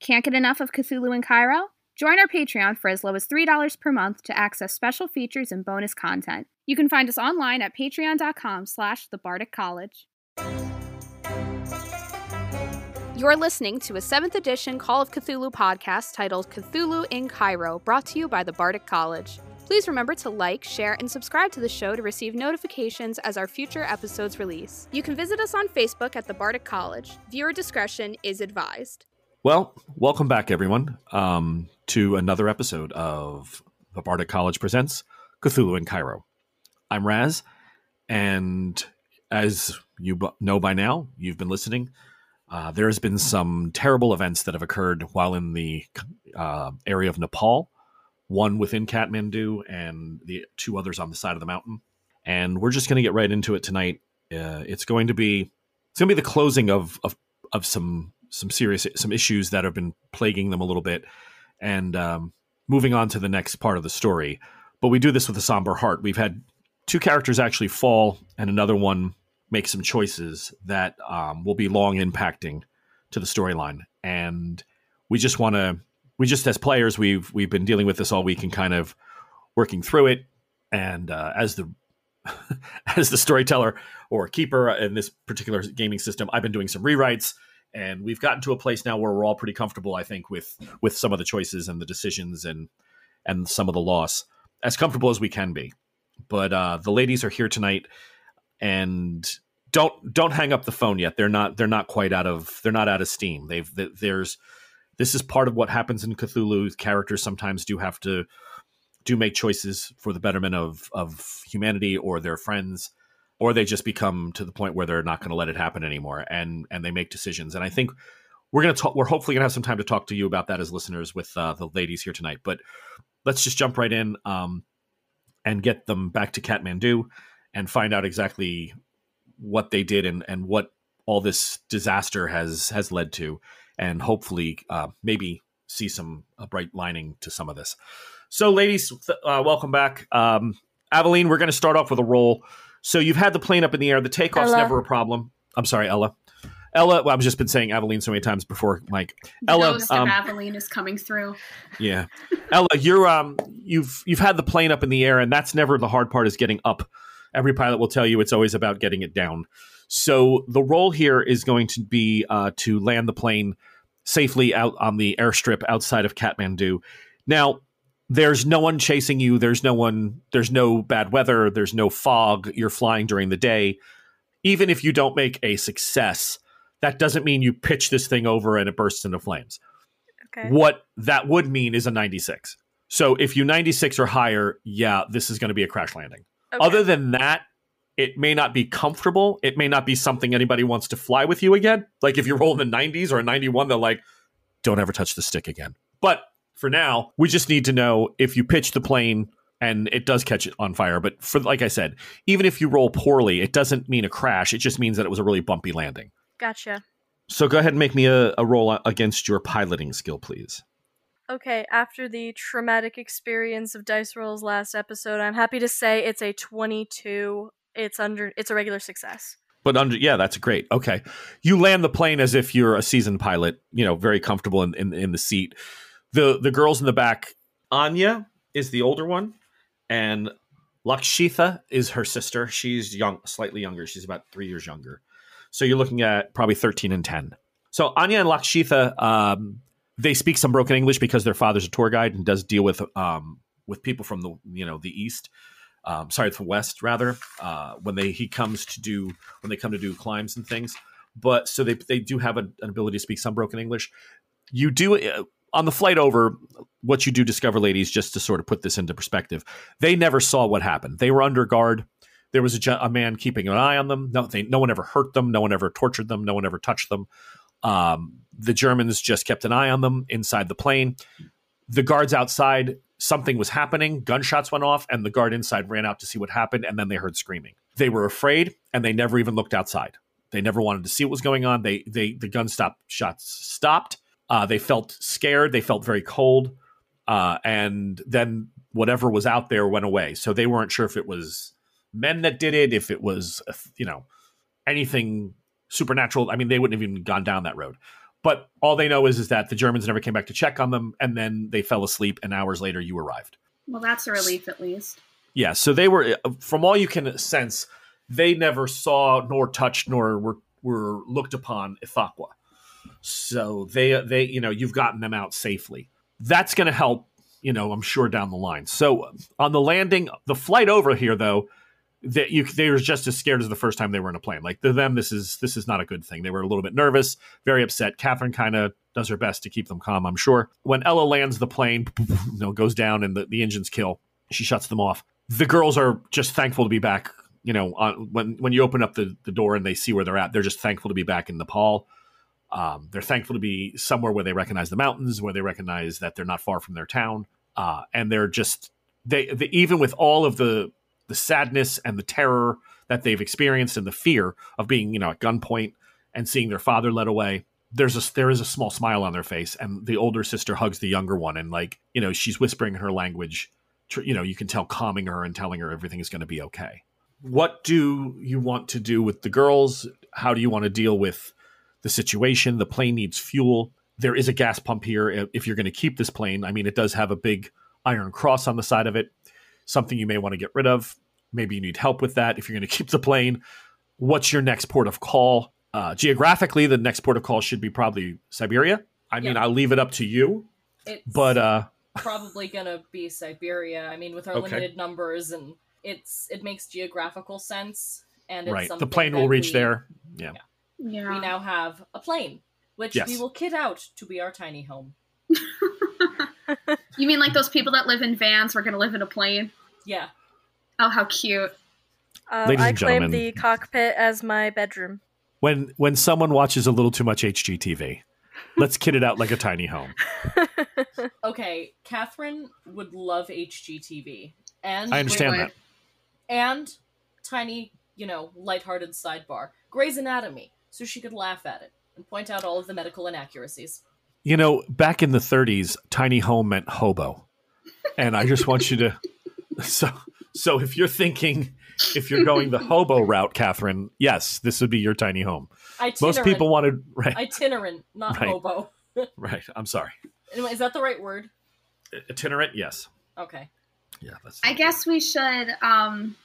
Can't get enough of Cthulhu in Cairo? Join our Patreon for as low as $3 per month to access special features and bonus content. You can find us online at patreon.com slash the Bardic College. You're listening to a 7th edition Call of Cthulhu podcast titled Cthulhu in Cairo, brought to you by the Bardic College. Please remember to like, share, and subscribe to the show to receive notifications as our future episodes release. You can visit us on Facebook at the Bardic College. Viewer discretion is advised. Well, welcome back, everyone, um, to another episode of the Bardic College Presents Cthulhu in Cairo. I'm Raz, and as you b- know by now, you've been listening. Uh, there has been some terrible events that have occurred while in the uh, area of Nepal, one within Kathmandu and the two others on the side of the mountain. And we're just going to get right into it tonight. Uh, it's going to be it's going to be the closing of of, of some some serious some issues that have been plaguing them a little bit, and um, moving on to the next part of the story. But we do this with a somber heart. We've had two characters actually fall, and another one make some choices that um, will be long impacting to the storyline. And we just want to, we just as players, we've we've been dealing with this all week and kind of working through it. And uh, as the as the storyteller or keeper in this particular gaming system, I've been doing some rewrites, and we've gotten to a place now where we're all pretty comfortable. I think with with some of the choices and the decisions and and some of the loss, as comfortable as we can be. But uh, the ladies are here tonight and don't don't hang up the phone yet. They're not they're not quite out of they're not out of steam. They've there's this is part of what happens in Cthulhu. Characters sometimes do have to do make choices for the betterment of of humanity or their friends, or they just become to the point where they're not going to let it happen anymore, and and they make decisions. And I think we're gonna talk. We're hopefully gonna have some time to talk to you about that as listeners with uh, the ladies here tonight. But let's just jump right in um, and get them back to Kathmandu and find out exactly what they did and, and what all this disaster has has led to, and hopefully uh, maybe see some a bright lining to some of this. So, ladies, uh, welcome back. Um, Aveline, we're going to start off with a roll. So you've had the plane up in the air. The takeoff's Ella. never a problem. I'm sorry, Ella. Ella, well, I've just been saying Aveline so many times before, Mike. Ella, Ghost um, of Aveline is coming through. yeah, Ella, you're um, you've you've had the plane up in the air, and that's never the hard part. Is getting up. Every pilot will tell you it's always about getting it down. So the role here is going to be uh, to land the plane safely out on the airstrip outside of Kathmandu. Now, there's no one chasing you. There's no one. There's no bad weather. There's no fog. You're flying during the day. Even if you don't make a success, that doesn't mean you pitch this thing over and it bursts into flames. Okay. What that would mean is a 96. So if you 96 or higher, yeah, this is going to be a crash landing. Okay. Other than that, it may not be comfortable. It may not be something anybody wants to fly with you again. Like if you're rolling the 90s or a 91, they're like, don't ever touch the stick again. But for now, we just need to know if you pitch the plane and it does catch it on fire. But for like I said, even if you roll poorly, it doesn't mean a crash. It just means that it was a really bumpy landing. Gotcha. So go ahead and make me a, a roll against your piloting skill, please. Okay, after the traumatic experience of dice rolls last episode, I'm happy to say it's a 22. It's under it's a regular success. But under yeah, that's great. Okay, you land the plane as if you're a seasoned pilot. You know, very comfortable in, in in the seat. The the girls in the back. Anya is the older one, and Lakshitha is her sister. She's young, slightly younger. She's about three years younger. So you're looking at probably 13 and 10. So Anya and Lakshitha, um, they speak some broken English because their father's a tour guide and does deal with um, with people from the you know the east. Um, sorry, the west rather. Uh, when they he comes to do when they come to do climbs and things, but so they they do have a, an ability to speak some broken English. You do uh, on the flight over. What you do discover, ladies, just to sort of put this into perspective, they never saw what happened. They were under guard. There was a, a man keeping an eye on them. No, they, no one ever hurt them. No one ever tortured them. No one ever touched them. Um, the Germans just kept an eye on them inside the plane. The guards outside, something was happening. Gunshots went off, and the guard inside ran out to see what happened, and then they heard screaming. They were afraid, and they never even looked outside. They never wanted to see what was going on. They they the gun stop shots stopped. Uh, they felt scared. They felt very cold, uh, and then whatever was out there went away. So they weren't sure if it was men that did it, if it was you know anything supernatural. I mean, they wouldn't have even gone down that road. But all they know is is that the Germans never came back to check on them, and then they fell asleep, and hours later you arrived. Well, that's a relief at least. Yeah, so they were, from all you can sense, they never saw nor touched nor were were looked upon Ithaqua. So they they you know you've gotten them out safely. That's going to help, you know, I'm sure down the line. So uh, on the landing, the flight over here though, that you they were just as scared as the first time they were in a plane. Like to them, this is this is not a good thing. They were a little bit nervous, very upset. Catherine kind of does her best to keep them calm. I'm sure. When Ella lands the plane, you know, goes down and the, the engines kill. She shuts them off. The girls are just thankful to be back. You know, on, when when you open up the, the door and they see where they're at, they're just thankful to be back in Nepal. Um, they're thankful to be somewhere where they recognize the mountains, where they recognize that they're not far from their town, uh, and they're just they, they even with all of the the sadness and the terror that they've experienced and the fear of being you know at gunpoint and seeing their father led away there's a there is a small smile on their face. And the older sister hugs the younger one and like you know she's whispering in her language you know you can tell calming her and telling her everything is going to be okay. What do you want to do with the girls? How do you want to deal with the situation the plane needs fuel there is a gas pump here if you're going to keep this plane i mean it does have a big iron cross on the side of it something you may want to get rid of maybe you need help with that if you're going to keep the plane what's your next port of call uh, geographically, the next port of call should be probably Siberia. I mean, Yeah. I'll leave it up to you, It's but uh, probably gonna be Siberia. I mean, with our Okay. limited numbers, and it's it makes geographical sense. And it's right, the plane will reach we- there. Yeah, Yeah. We now have a plane, which Yes. we will kit out to be our tiny home. you mean like those people that live in vans were going to live in a plane? Yeah, Oh, how cute. Uh, Ladies I and claim gentlemen. the cockpit as my bedroom. when when someone watches a little too much HGTV, let's kit it out like a tiny home. okay. Catherine would love HGTV, and I understand Wait, that. and tiny, you know, lighthearted sidebar, Grey's Anatomy, so she could laugh at it and point out all of the medical inaccuracies. You know, back in the 30s, tiny home meant hobo, and I just want you to. So, so if you're thinking, if you're going the hobo route, Catherine, yes, this would be your tiny home. Itinerant. Most people wanted right, itinerant, not Right. hobo. right. I'm sorry, Anyway, is that the right word? itinerant. Yes, Okay. yeah. That's I guess we should. Um,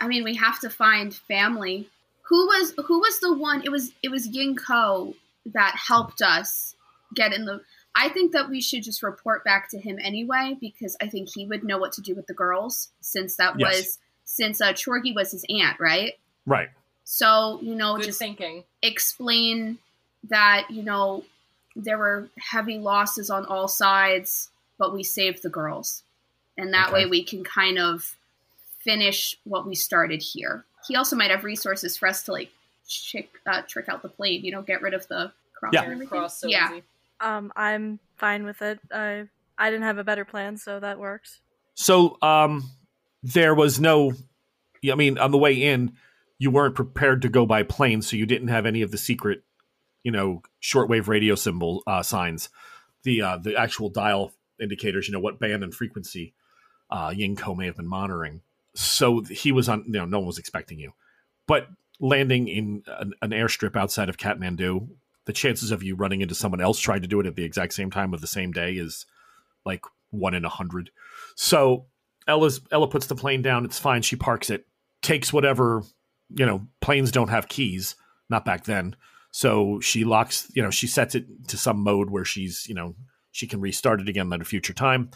I mean, we have to find family. Who was who was the one? It was it was Yin Ko that helped us get in the. I think that we should just report back to him anyway because I think he would know what to do with the girls since that Yes. was since uh, Chorgy was his aunt, right? right. So you know, Good just thinking. explain that you know there were heavy losses on all sides, but we saved the girls, and that Okay. way we can kind of finish what we started here. He also might have resources for us to like trick uh, trick out the plane, you know, get rid of the cross Yeah. and. Cross so yeah, easy. Um, I'm fine with it. I I didn't have a better plan, so that works. So, um, there was no. I mean, on the way in, you weren't prepared to go by plane, so you didn't have any of the secret, you know, shortwave radio symbol uh, signs, the uh, the actual dial indicators. You know what band and frequency uh, Yinko may have been monitoring. So he was on. You know, no one was expecting you, but landing in an, an airstrip outside of Kathmandu, the chances of you running into someone else trying to do it at the exact same time of the same day is like one in a hundred. So Ella's Ella puts the plane down. It's fine. She parks it. Takes whatever you know. Planes don't have keys. Not back then. So she locks. You know, she sets it to some mode where she's you know she can restart it again at a future time.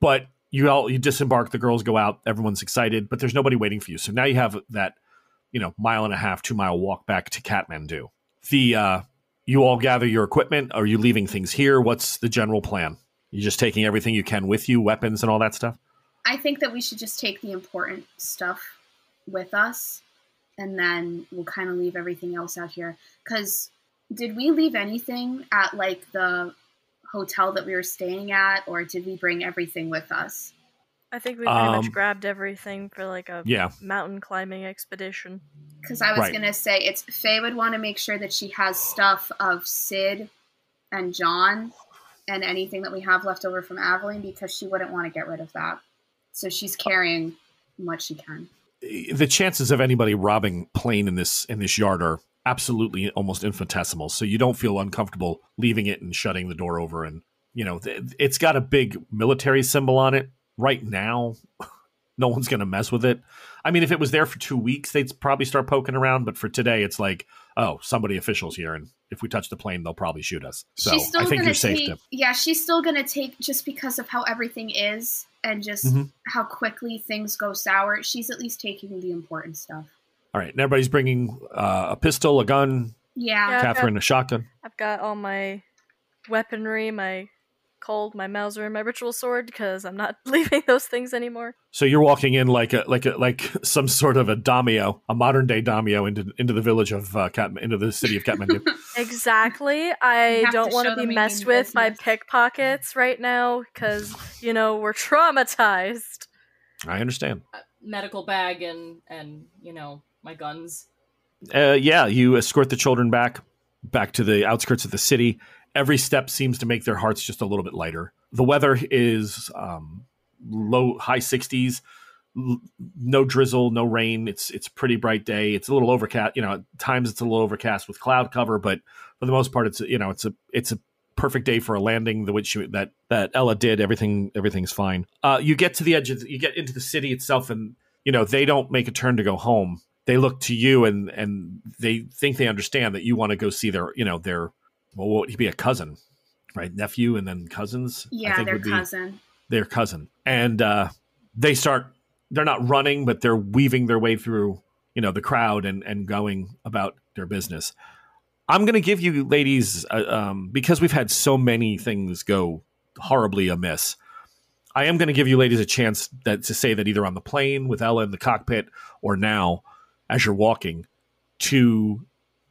But you all you disembark. The girls go out. Everyone's excited, but there's nobody waiting for you. So now you have that you know mile and a half, two mile walk back to Kathmandu. The uh, you all gather your equipment. Are you leaving things here? What's the general plan? You just taking everything you can with you, weapons and all that stuff. I think that we should just take the important stuff with us, and then we'll kind of leave everything else out here. Because did we leave anything at like the hotel that we were staying at, or did we bring everything with us? I think we pretty Um, much grabbed everything for like a Yeah, mountain climbing expedition. Because I was Right. gonna say it's Faye would want to make sure that she has stuff of Sid and John and anything that we have left over from Aveline because she wouldn't want to get rid of that. So she's carrying what she can. the chances of anybody robbing plane in this in this yard are absolutely almost infinitesimal. So you don't feel uncomfortable leaving it and shutting the door over. And, you know, th- it's got a big military symbol on it. Right now, no one's going to mess with it. I mean, if it was there for two weeks, they'd probably start poking around. But for today, it's like, oh, somebody official's here. And if we touch the plane, they'll probably shoot us. So she's still I think gonna you're safe take, to. Yeah, she's still gonna take just because of how everything is and just Mhm. how quickly things go sour. She's at least taking the important stuff. All right. And everybody's bringing uh, a pistol, a gun, Yeah. Yeah. Catherine, a shotgun. I've got all my weaponry, my Colt, my Mauser, and my ritual sword because I'm not leaving those things anymore. So you're walking in like a like a like some sort of a daimyo, a modern day daimyo into into the village of uh, Kat, into the city of Kathmandu. Exactly. I don't want to be messed mean with by pickpockets right now because, you know, we're traumatized. I understand. Medical bag and and you know my guns. Uh, yeah, you escort the children back back to the outskirts of the city. Every step seems to make their hearts just a little bit lighter. The weather is um, low, high sixties. No drizzle, no rain. It's it's pretty bright day. It's a little overcast. You know, at times it's a little overcast with cloud cover, but for the most part, it's you know, it's a it's a perfect day for a landing. The which you, that that Ella did, everything everything's fine. Uh, you get to the edge of you get into the city itself, and you know they don't make a turn to go home they look to you and and they think they understand that you want to go see their you know their well what would he be a cousin right? Nephew and then cousins I Yeah, think their would be cousin. their cousin. And uh they start they're not running but they're weaving their way through you know the crowd and and going about their business. I'm going to give you ladies uh, um because we've had so many things go horribly amiss i am going to give you ladies a chance that to say that either on the plane with ella in the cockpit or now as you're walking to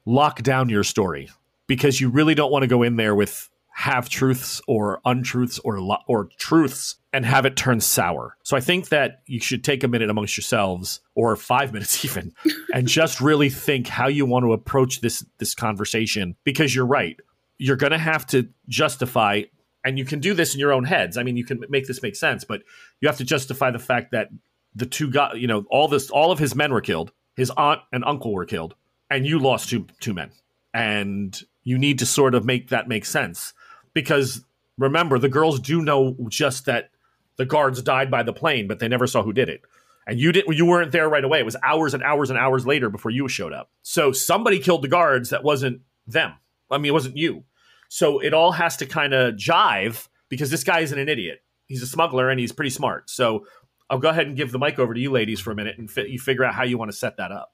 lock down your story because you really don't want to go in there with half truths or untruths or lo- or truths and have it turn sour. So I think that you should take a minute amongst yourselves or 5 minutes even and just really think how you want to approach this this conversation because you're right. You're going to have to justify and you can do this in your own heads. I mean, you can make this make sense, but you have to justify the fact that the two got, you know, all this all of his men were killed his aunt and uncle were killed and you lost two two men. And you need to sort of make that make sense because remember the girls do know just that the guards died by the plane but they never saw who did it. And you didn't you weren't there right away. It was hours and hours and hours later before you showed up. So somebody killed the guards that wasn't them. I mean it wasn't you. So it all has to kind of jive because this guy isn't an idiot. He's a smuggler and he's pretty smart. So I'll go ahead and give the mic over to you ladies for a minute and fi- you figure out how you want to set that up.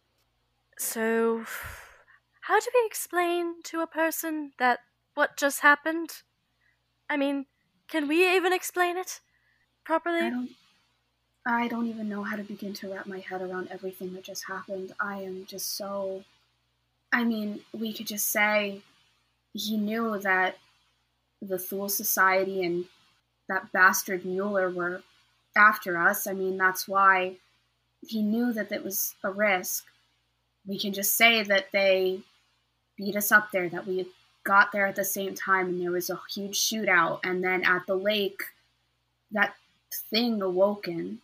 So, how do we explain to a person that what just happened? I mean, can we even explain it properly? I don't. I don't even know how to begin to wrap my head around everything that just happened. I am just so. I mean, we could just say he knew that the Thule Society and that bastard Mueller were after us. I mean, that's why he knew that it was a risk. We can just say that they beat us up there, that we got there at the same time and there was a huge shootout. And then at the lake, that thing awoken.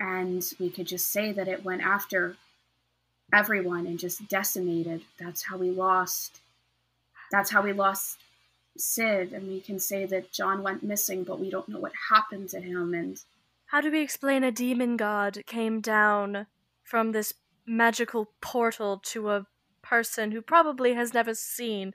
And we could just say that it went after everyone and just decimated. That's how we lost. That's how we lost Sid. And we can say that John went missing, but we don't know what happened to him. And How do we explain a demon god came down from this magical portal to a person who probably has never seen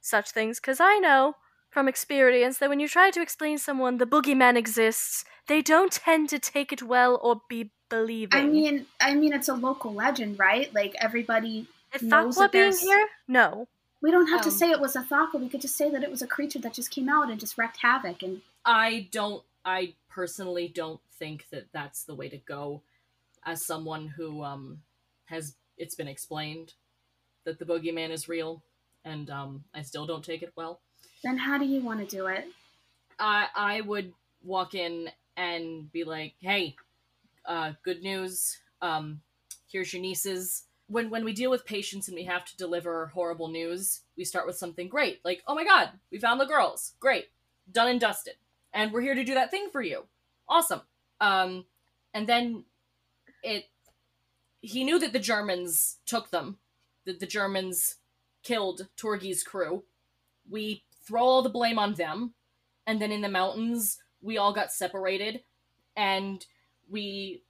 such things? Because I know from experience that when you try to explain someone the boogeyman exists, they don't tend to take it well or be believing. I mean, I mean, it's a local legend, right? Like everybody if knows Thakwa that being here, no. We don't have to Um, say it was a Thaka. We could just say that it was a creature that just came out and just wreaked havoc. And I don't. I personally don't think that that's the way to go. As someone who um has, it's been explained that the boogeyman is real, and um I still don't take it well. then how do you want to do it? I I would walk in and be like, "Hey, uh, good news. Um, here's your nieces." When when we deal with patients and we have to deliver horrible news, we start with something great, like, "Oh my God, we found the girls. Great, done and dusted, and we're here to do that thing for you. Awesome." Um, and then it he knew that the Germans took them the, the Germans killed Torgi's crew. We throw all the blame on them, and then in the mountains, we all got separated, and we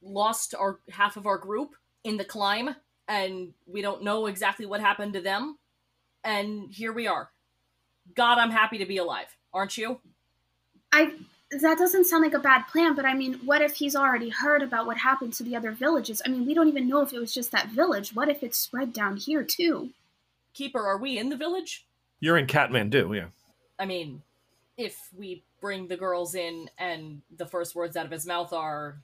lost our half of our group in the climb, and we don't know exactly what happened to them. And here we are. God, I'm happy to be alive, aren't you? I that doesn't sound like a bad plan, but I mean, what if he's already heard about what happened to the other villages? I mean, we don't even know if it was just that village. What if it's spread down here too? Keeper, are we in the village? You're in Kathmandu, yeah. I mean, if we bring the girls in and the first words out of his mouth are,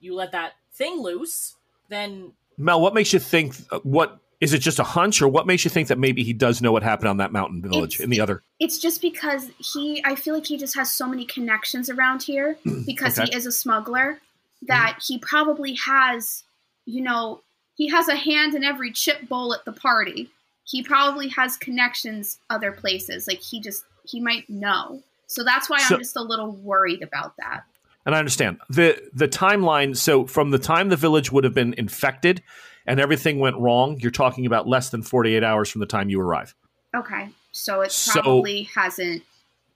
you let that thing loose, then Mel, what makes you think? uh, What is it? Just a hunch, or what makes you think that maybe he does know what happened on that mountain village It's- in the other? It's just because he, I feel like he just has so many connections around here because Okay. he is a smuggler that he probably has, you know, he has a hand in every chip bowl at the party. He probably has connections other places. Like he just, he might know. So that's why So- I'm just a little worried about that. And I understand the the timeline. So from the time the village would have been infected and everything went wrong, you're talking about less than 48 hours from the time you arrive. Okay. So it So- probably hasn't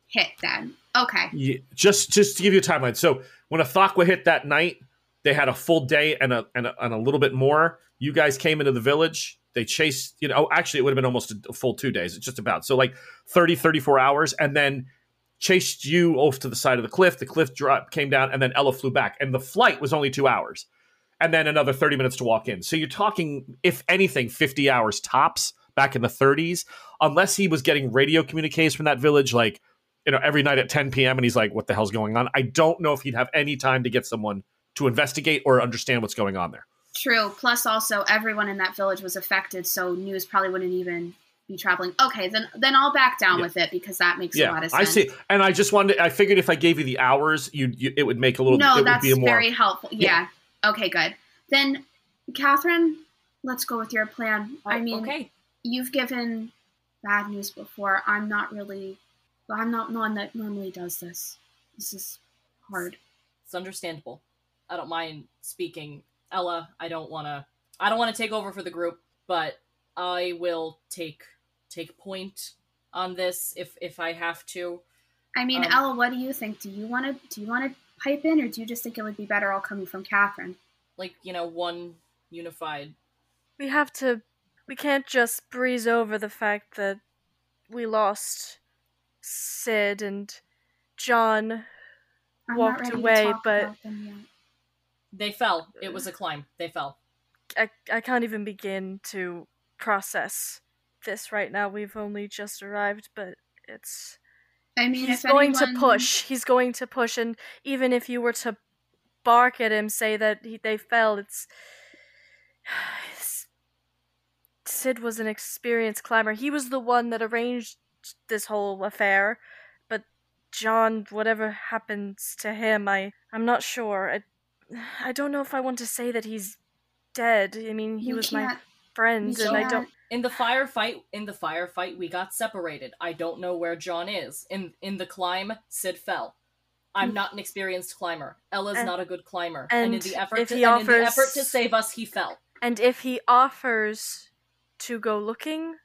hit then. Okay. Yeah, just just to give you a timeline. So when Ithaqua hit that night, they had a full day and a, and a and a little bit more. You guys came into the village. They chased, you know, oh, actually it would have been almost a, a full 2 days. It's just about. So like 30 34 hours and then chased you off to the side of the cliff. The cliff drop came down and then Ella flew back and the flight was only 2 hours. And then another 30 minutes to walk in. So you're talking if anything 50 hours tops back in the 30s unless he was getting radio communiques from that village like you know, every night at 10 p.m. and he's like, what the hell's going on? I don't know if he'd have any time to get someone to investigate or understand what's going on there. True. Plus, also everyone in that village was affected, so news probably wouldn't even be traveling. Okay, then then I'll back down Yeah. with it because that makes a lot of sense. Yeah, I see. And I just wanted, I figured if I gave you the hours, you, you it would make a little, No, that's be a more, very helpful. Yeah. Yeah. Okay, good. Then, Catherine, let's go with your plan. I Oh, mean, okay. you've given bad news before. I'm not really. I'm not one that normally does this. This is hard. It's understandable. I don't mind speaking. Ella, I don't want to I don't want to take over for the group, but I will take take point on this if if I have to. I mean, Um, Ella, what do you think? Do you want to? Do you want to pipe in, or do you just think it would be better all coming from Catherine? Like, you know, one unified We have to. We can't just breeze over the fact that we lost Sid and John. I'm Walked away, but- about them yet. They fell. It was a climb. They fell. I, I can't even begin to process this right now. We've only just arrived, but it's. I mean, He's going anyone- to push. He's going to push, and even if you were to bark at him, say that he, they fell, it's. Sid was an experienced climber. He was the one that arranged this whole affair, but John, whatever happens to him, I I'm not sure. I, I don't know if I want to say that he's dead. I mean, he We was my friend, and I don't. In the firefight, in the firefight, we got separated. I don't know where John is. In in the climb, Sid fell. I'm hmm. not an experienced climber. Ella's And- not a good climber. And, in the effort to, and in the effort to save us, he fell. And if he offers to go looking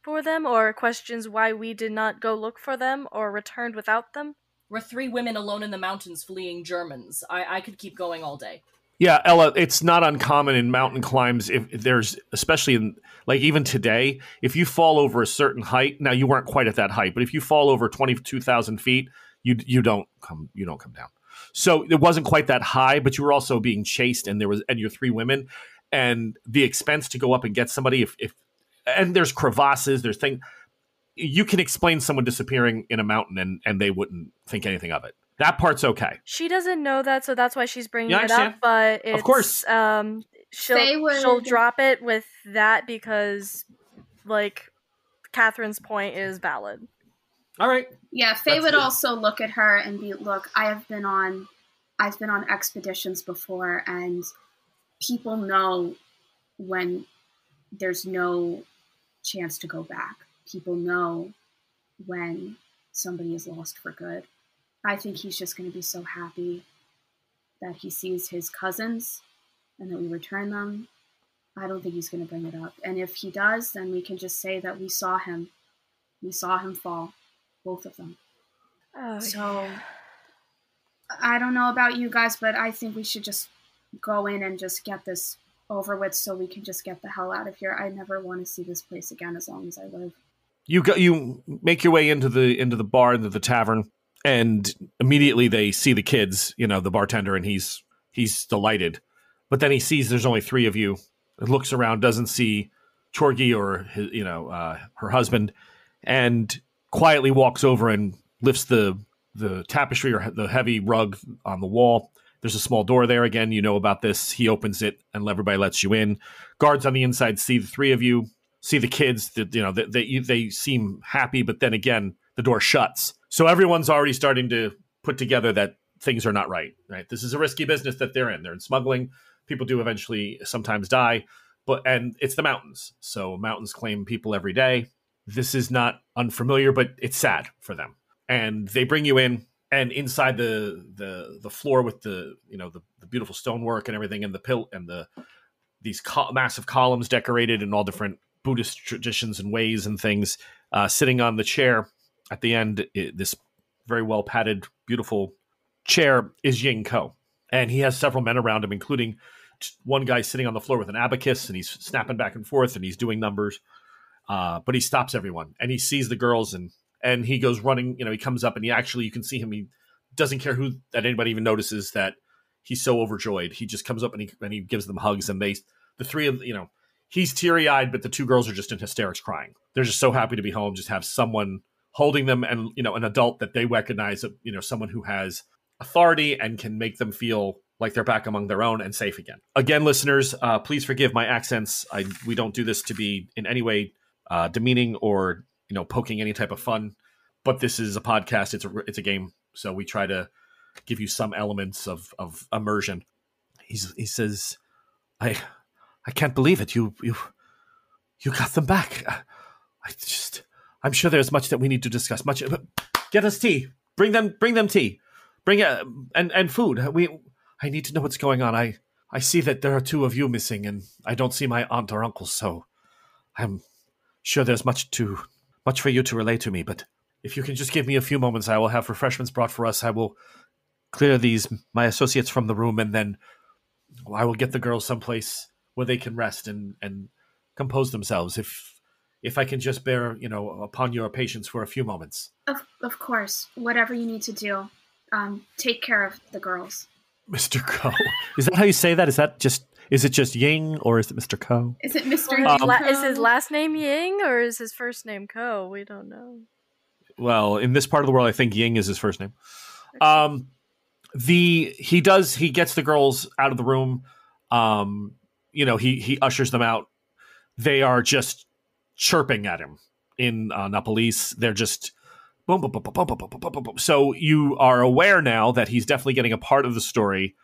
for them, or questions why we did not go look for them, or returned without them, We're three women alone in the mountains fleeing Germans. I, I could keep going all day. Yeah, Ella, it's not uncommon in mountain climbs if there's especially in like even today, if you fall over a certain height, now you weren't quite at that height, but if you fall over twenty two thousand feet, you you don't come you don't come down. So it wasn't quite that high, but you were also being chased and there was and you're three women and the expense to go up and get somebody if, if and there's crevasses, there's things you can explain someone disappearing in a mountain and and they wouldn't think anything of it. That part's okay. she doesn't know that, so that's why she's bringing Yeah, I it up. But it's, Of course. um, she'll Faye would- she'll drop it with that because, like, Catherine's point is valid. All right. Yeah, Faye That's would good. also look at her and be, "Look, I have been on, I've been on expeditions before, and people know when there's no chance to go back. People know when somebody is lost for good. I think he's just going to be so happy that he sees his cousins and that we return them. I don't think he's going to bring it up. And if he does, then we can just say that we saw him. We saw him fall, both of them. Oh, So yeah. I don't know about you guys, but I think we should just go in and just get this over with so we can just get the hell out of here. I never want to see this place again as long as I live. You go. You make your way into the into the bar, into the tavern, and immediately they see the kids. You know, the bartender, and he's he's delighted. But then he sees there's only three of you. Looks around, doesn't see Chorgy or his, you know uh, her husband, and quietly walks over and lifts the the tapestry or the heavy rug on the wall. There's a small door there. Again, you know about this. He opens it, and everybody lets you in. Guards on the inside see the three of you, see the kids. That you know they, they they seem happy, but then again, the door shuts. So everyone's already starting to put together that things are not right. Right. This is a risky business that they're in. They're in smuggling. People do eventually sometimes die, but and it's the mountains. So mountains claim people every day. This is not unfamiliar, but it's sad for them. And they bring you in, and inside the the the floor with the you know the, the beautiful stonework and everything, and the pill and the these co- massive columns decorated in all different Buddhist traditions and ways and things. Uh, sitting on the chair at the end, i this very well padded, beautiful chair is Ying Ko, and he has several men around him, including one guy sitting on the floor with an abacus, and he's snapping back and forth, and he's doing numbers. Uh, but he stops everyone, and he sees the girls, and and he goes running. You know, he comes up, and he actually you can see him. He doesn't care who that anybody even notices that he's so overjoyed. He just comes up and he and he gives them hugs, and they the three of you know he's teary eyed, but the two girls are just in hysterics, crying. They're just so happy to be home, just have someone holding them, and you know an adult that they recognize, you know someone who has authority and can make them feel like they're back among their own and safe again. Again, listeners, uh, please forgive my accents. I we don't do this to be in any way uh, demeaning or you know poking any type of fun, but this is a podcast. It's a it's a game, so we try to give you some elements of of immersion. He's he says, I I can't believe it. You you you got them back. I just I'm sure there's much that we need to discuss. Much. Get us tea. Bring them bring them tea. Bring uh, and and food. We I need to know what's going on. I I see that there are two of you missing, and I don't see my aunt or uncle. So I'm sure there's much to much for you to relay to me. But if you can just give me a few moments, I will have refreshments brought for us. I will clear these my associates from the room, and then I will get the girls someplace where they can rest and and compose themselves. If if I can just bear you know upon your patience for a few moments. Of, of course, whatever you need to do, um, take care of the girls. Mr. Ko. Is that how you say that? Is that just is it just Ying or is it Mr. Ko? Is it Mr. Is, Um, la- is his last name Ying or is his first name Ko? We don't know. Well, in this part of the world, I think Ying is his first name. Um, the he does he gets the girls out of the room. Um, you know he he ushers them out. They are just chirping at him in uh, Nepalese. They're just boom, boom, boom, boom, boom, boom, boom, boom, boom, boom. So you are aware now that he's definitely getting a part of the story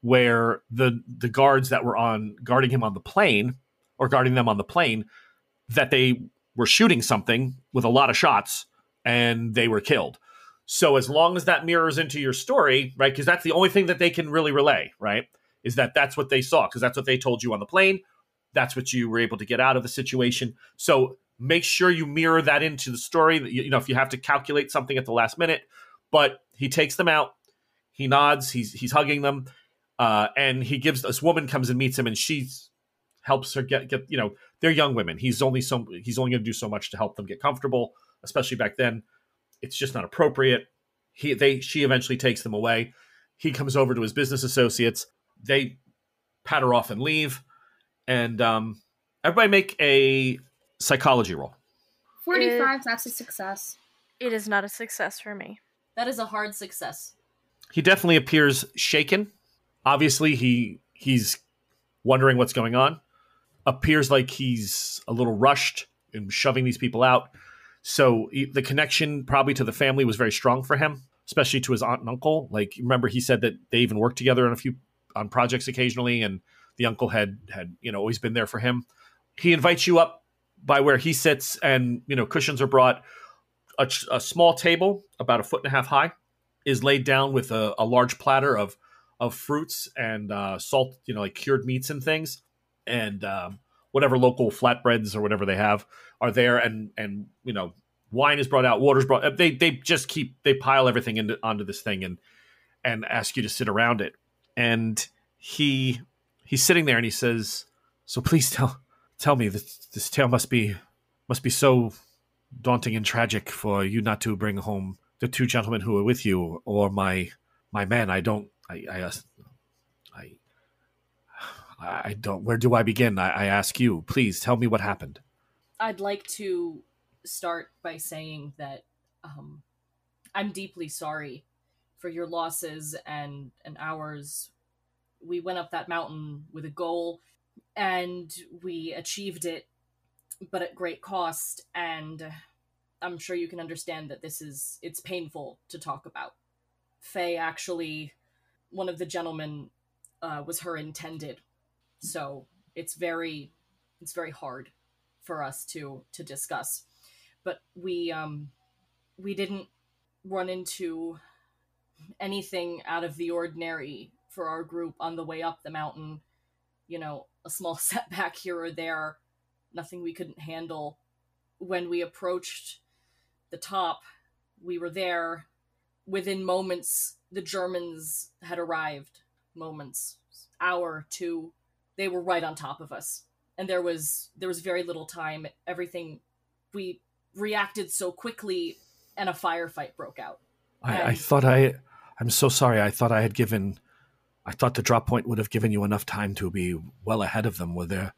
where the the guards that were on guarding him on the plane or guarding them on the plane that they were shooting something with a lot of shots and they were killed. So as long as that mirrors into your story, right? Because that's the only thing that they can really relay, right? Is that that's what they saw because that's what they told you on the plane. That's what you were able to get out of the situation. So make sure you mirror that into the story. You, know, if you have to calculate something at the last minute, but he takes them out. He nods. He's he's hugging them, uh, and he gives this woman comes and meets him, and she helps her get get. You know, they're young women. He's only so he's only going to do so much to help them get comfortable, especially back then. It's just not appropriate. He they she eventually takes them away. He comes over to his business associates. They pat her off and leave, and um, everybody make a psychology roll. 45, that's a success. It is not a success for me. That is a hard success. He definitely appears shaken. Obviously, he he's wondering what's going on. Appears like he's a little rushed in shoving these people out. So he- the connection probably to the family was very strong for him, especially to his aunt and uncle. Like remember, he said that they even worked together on a few on projects occasionally, and the uncle had had you know always been there for him. He invites you up by where he sits, and you know cushions are brought. A, a small table about a foot and a half high is laid down with a, a large platter of of fruits and uh, salt, you know, like cured meats and things. and um, whatever local flatbreads or whatever they have are there, and and you know wine is brought out, water's brought. They they just keep they pile everything into onto this thing and and ask you to sit around it. And he he's sitting there and he says, "So please tell tell me that this tale must be must be so daunting and tragic for you not to bring home the two gentlemen who were with you or my my men. I don't. I I I, I don't. Where do I begin? I, I ask you. Please tell me what happened. I'd like to start by saying that um, I'm deeply sorry for your losses and and ours. We went up that mountain with a goal, and we achieved it, but at great cost. And I'm sure you can understand that this is it's painful to talk about. Faye actually, one of the gentlemen, uh, was her intended, so it's very it's very hard for us to to discuss but we um we didn't run into anything out of the ordinary for our group on the way up the mountain you know a small setback here or there nothing we couldn't handle when we approached the top we were there within moments the germans had arrived moments hour two they were right on top of us and there was there was very little time everything we reacted so quickly and a firefight broke out. I. I thought I. I'm so sorry. I thought I had given. I thought the drop point would have given you enough time to be well ahead of them. Were there?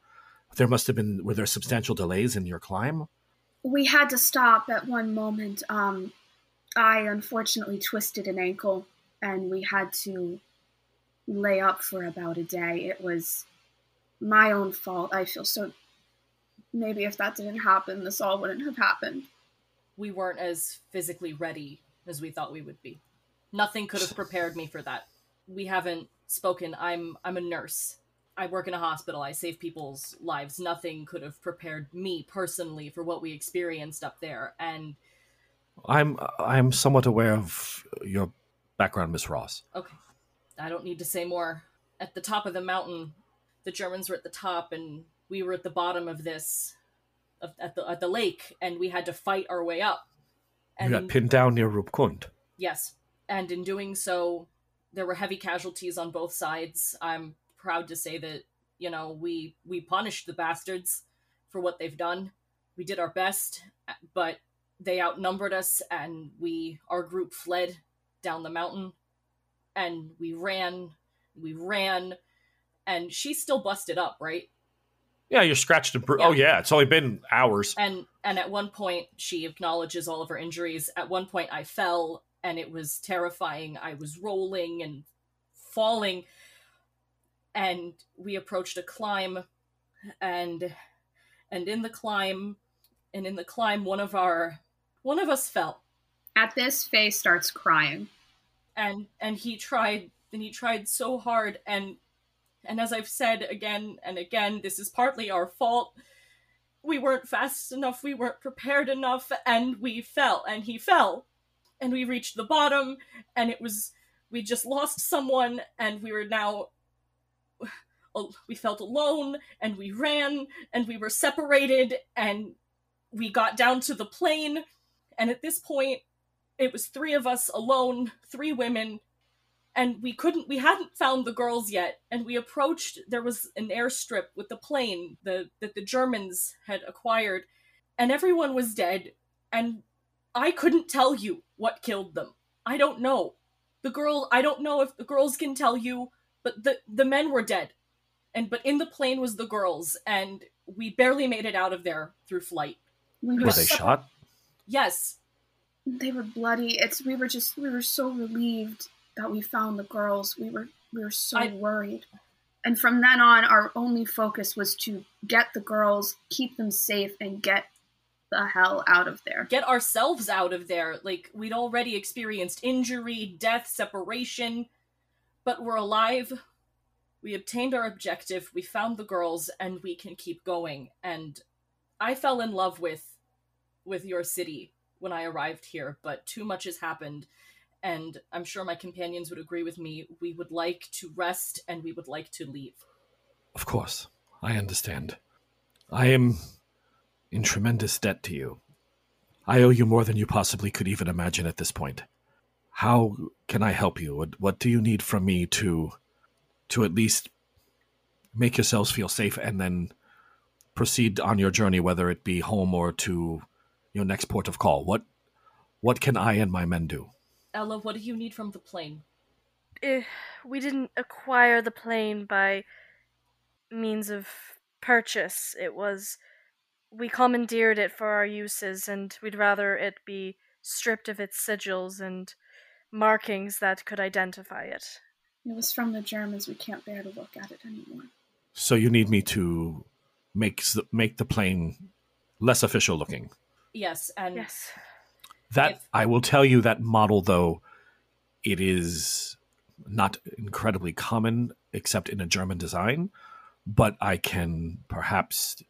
There must have been. Were there substantial delays in your climb? We had to stop at one moment. Um, I unfortunately twisted an ankle, and we had to lay up for about a day. It was my own fault. I feel so maybe if that didn't happen, this all wouldn't have happened. We weren't as physically ready as we thought we would be. Nothing could have prepared me for that. We haven't spoken. I'm I'm a nurse. I work in a hospital. I save people's lives. Nothing could have prepared me personally for what we experienced up there. And I'm I'm somewhat aware of your background, Miss Ross. Okay. I don't need to say more. At the top of the mountain, the Germans were at the top and we were at the bottom of this at the at the lake and we had to fight our way up and you got pinned down near Rupkund. yes and in doing so there were heavy casualties on both sides i'm proud to say that you know we we punished the bastards for what they've done we did our best but they outnumbered us and we our group fled down the mountain and we ran we ran and she's still busted up right yeah, you're scratched and bruised. Oh, yeah. Oh yeah, it's only been hours. And and at one point she acknowledges all of her injuries. At one point I fell and it was terrifying. I was rolling and falling and we approached a climb and and in the climb and in the climb one of our one of us fell. At this Faye starts crying. And and he tried and he tried so hard and and as I've said again and again, this is partly our fault. We weren't fast enough, we weren't prepared enough, and we fell, and he fell. And we reached the bottom, and it was, we just lost someone, and we were now, we felt alone, and we ran, and we were separated, and we got down to the plane. And at this point, it was three of us alone, three women, and we couldn't we hadn't found the girls yet. And we approached there was an airstrip with the plane the that the germans had acquired. And everyone was dead. And i couldn't tell you what killed them. I don't know. The girl i don't know if the girls can tell you but the the men were dead. And but in the plane was the girls and we barely made it out of there through flight. We were, were they shot? Yes. They were bloody. It's we were just we were so relieved that we found the girls. We were we were so I, worried. And from then on, our only focus was to get the girls, keep them safe, and get the hell out of there. Get ourselves out of there. Like, we'd already experienced injury, death, separation, but we're alive. We obtained our objective, we found the girls, and we can keep going. And I fell in love with with your city when I arrived here, but too much has happened and I'm sure my companions would agree with me. We would like to rest and we would like to leave. Of course. I understand. I am in tremendous debt to you. I owe you more than you possibly could even imagine at this point. How can I help you? What, what do you need from me to to at least make yourselves feel safe and then proceed on your journey, whether it be home or to your next port of call? What what can I and my men do? Ella, what do you need from the plane? Eh, we didn't acquire the plane by means of purchase. It was. We commandeered it for our uses, and we'd rather it be stripped of its sigils and markings that could identify it. It was from the Germans. We can't bear to look at it anymore. So you need me to make s- make the plane less official looking. Yes, and Yes. That If- I will tell you that model though it is not incredibly common except in a German design, but I can perhaps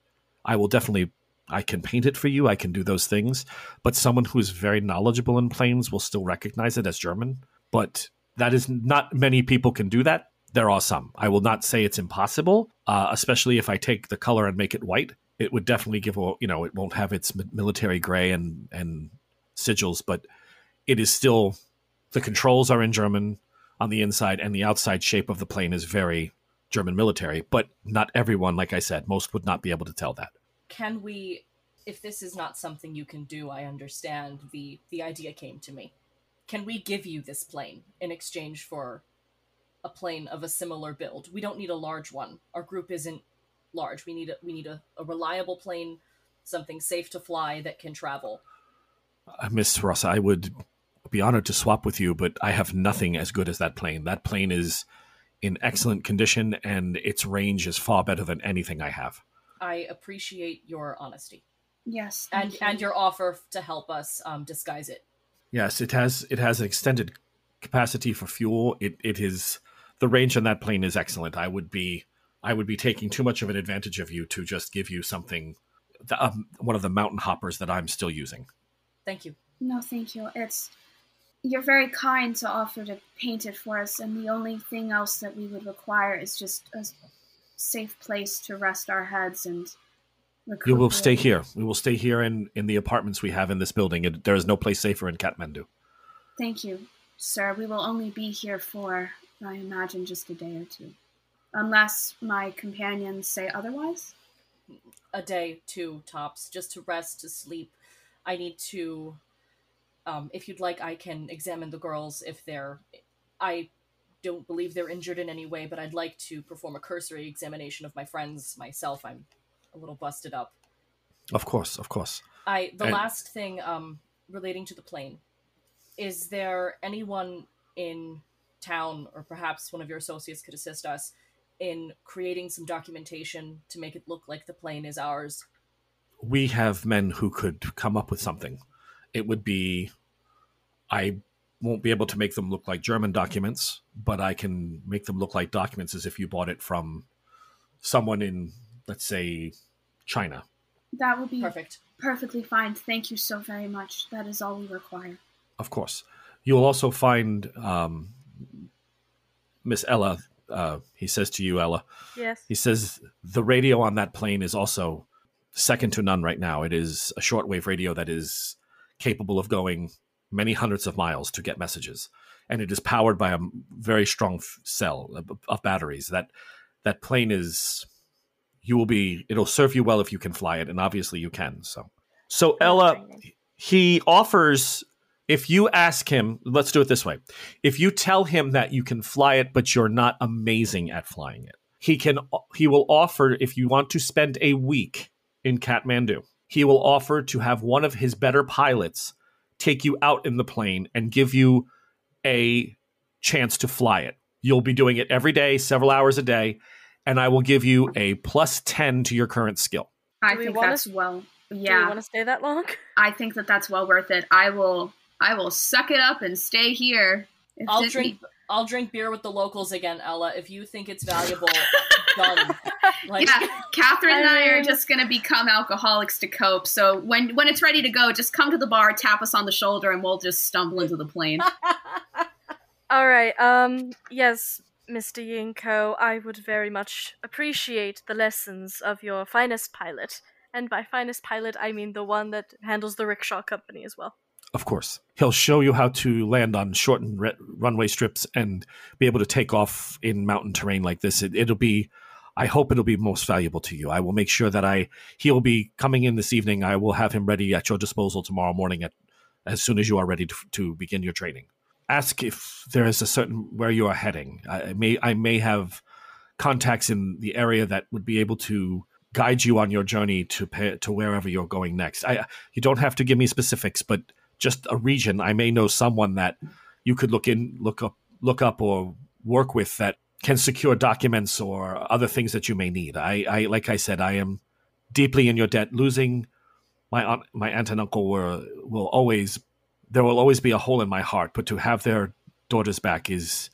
I will definitely I can paint it for you, I can do those things, but someone who is very knowledgeable in planes will still recognize it as German, but that is not many people can do that. There are some. I will not say it's impossible, uh, especially if I take the color and make it white. It would definitely give a you know it won't have its military gray and and sigils, but it is still the controls are in German on the inside, and the outside shape of the plane is very German military. But not everyone, like I said, most would not be able to tell that. can we if this is not something you can do, I understand the the idea came to me. Can we give you this plane in exchange for a plane of a similar build? We don't need a large one. Our group isn't large. We need a we need a, a reliable plane, something safe to fly that can travel. Uh, Miss Ross, I would be honored to swap with you, but I have nothing as good as that plane. That plane is in excellent condition, and its range is far better than anything I have. I appreciate your honesty Yes. and you. and your offer to help us um, disguise it. Yes, it has it has an extended capacity for fuel. It it is the range on that plane is excellent. I would be I would be taking too much of an advantage of you to just give you something the, um, one of the mountain hoppers that I'm still using. Thank you. No, thank you. It's you're very kind to offer to paint it for us, and the only thing else that we would require is just a safe place to rest our heads and. You will stay here. We will stay here in in the apartments we have in this building. It, there is no place safer in Kathmandu. Thank you, sir. We will only be here for, I imagine, just a day or two, unless my companions say otherwise. a day, two tops, just to rest, to sleep. I need to. Um, if you'd like, I can examine the girls if they're. I don't believe they're injured in any way, but I'd like to perform a cursory examination of my friends myself. I'm a little busted up. Of course, of course. I the And- last thing um, relating to the plane. Is there anyone in town, or perhaps one of your associates could assist us in creating some documentation to make it look like the plane is ours? we have men who could come up with something. It would be, I won't be able to make them look like German documents, but I can make them look like documents as if you bought it from someone in, let's say, China. That will be Perfect. perfectly fine. Thank you so very much. That is all we require. Of course. You will also find um, Miss Ella. Uh, he says to you, Ella, Yes. He says the radio on that plane is also second to none right now. It is a shortwave radio that is capable of going many hundreds of miles to get messages, and it is powered by a very strong cell of, batteries. That that plane is you will be it'll serve you well if you can fly it, and obviously you can. So, so Ella, he offers if you ask him let's do it this way if you tell him that you can fly it but you're not amazing at flying it he can he will offer if you want to spend a week in Kathmandu he will offer to have one of his better pilots take you out in the plane and give you a chance to fly it you'll be doing it every day several hours a day and I will give you a plus 10 to your current skill I Do we think wanna that's s- well. Do we want to stay that long? I think that that's well worth it. I will. I will suck it up and stay here. If I'll it- drink. I'll drink beer with the locals again, Ella. If you think it's valuable, done. Like, yeah, Catherine and I are just gonna become alcoholics to cope. So when when it's ready to go, just come to the bar, tap us on the shoulder, and we'll just stumble into the plane. All right. Um. Yes. Mr. Yinko, I would very much appreciate the lessons of your finest pilot. And by finest pilot, I mean the one that handles the rickshaw company as well. Of course. He'll show you how to land on shortened re- runway strips and be able to take off in mountain terrain like this. It, it'll be, I hope it'll be most valuable to you. I will make sure that I, he'll be coming in this evening. I will have him ready at your disposal tomorrow morning at, as soon as you are ready to, to begin your training. Ask if there is a certain where you are heading. I may, I may have contacts in the area that would be able to guide you on your journey to pay, to wherever you're going next. I, you don't have to give me specifics, but just a region, I may know someone that you could look in, look up, look up, or work with that can secure documents or other things that you may need. I, I like I said, I am deeply in your debt. Losing my aunt, my aunt and uncle were will always there will always be a hole in my heart. But to have their daughters back is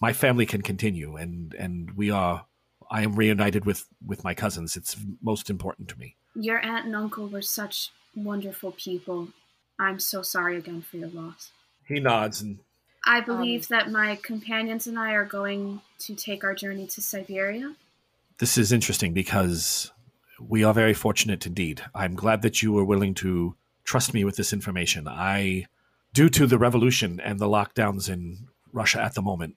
my family can continue, and and we are. I am reunited with with my cousins. It's most important to me. Your aunt and uncle were such wonderful people. I'm so sorry again for your loss. He nods and I believe that my companions and I are going to take our journey to Siberia. this is interesting because we are very fortunate indeed. I'm glad that you were willing to trust me with this information. I, due to the revolution and the lockdowns in Russia at the moment,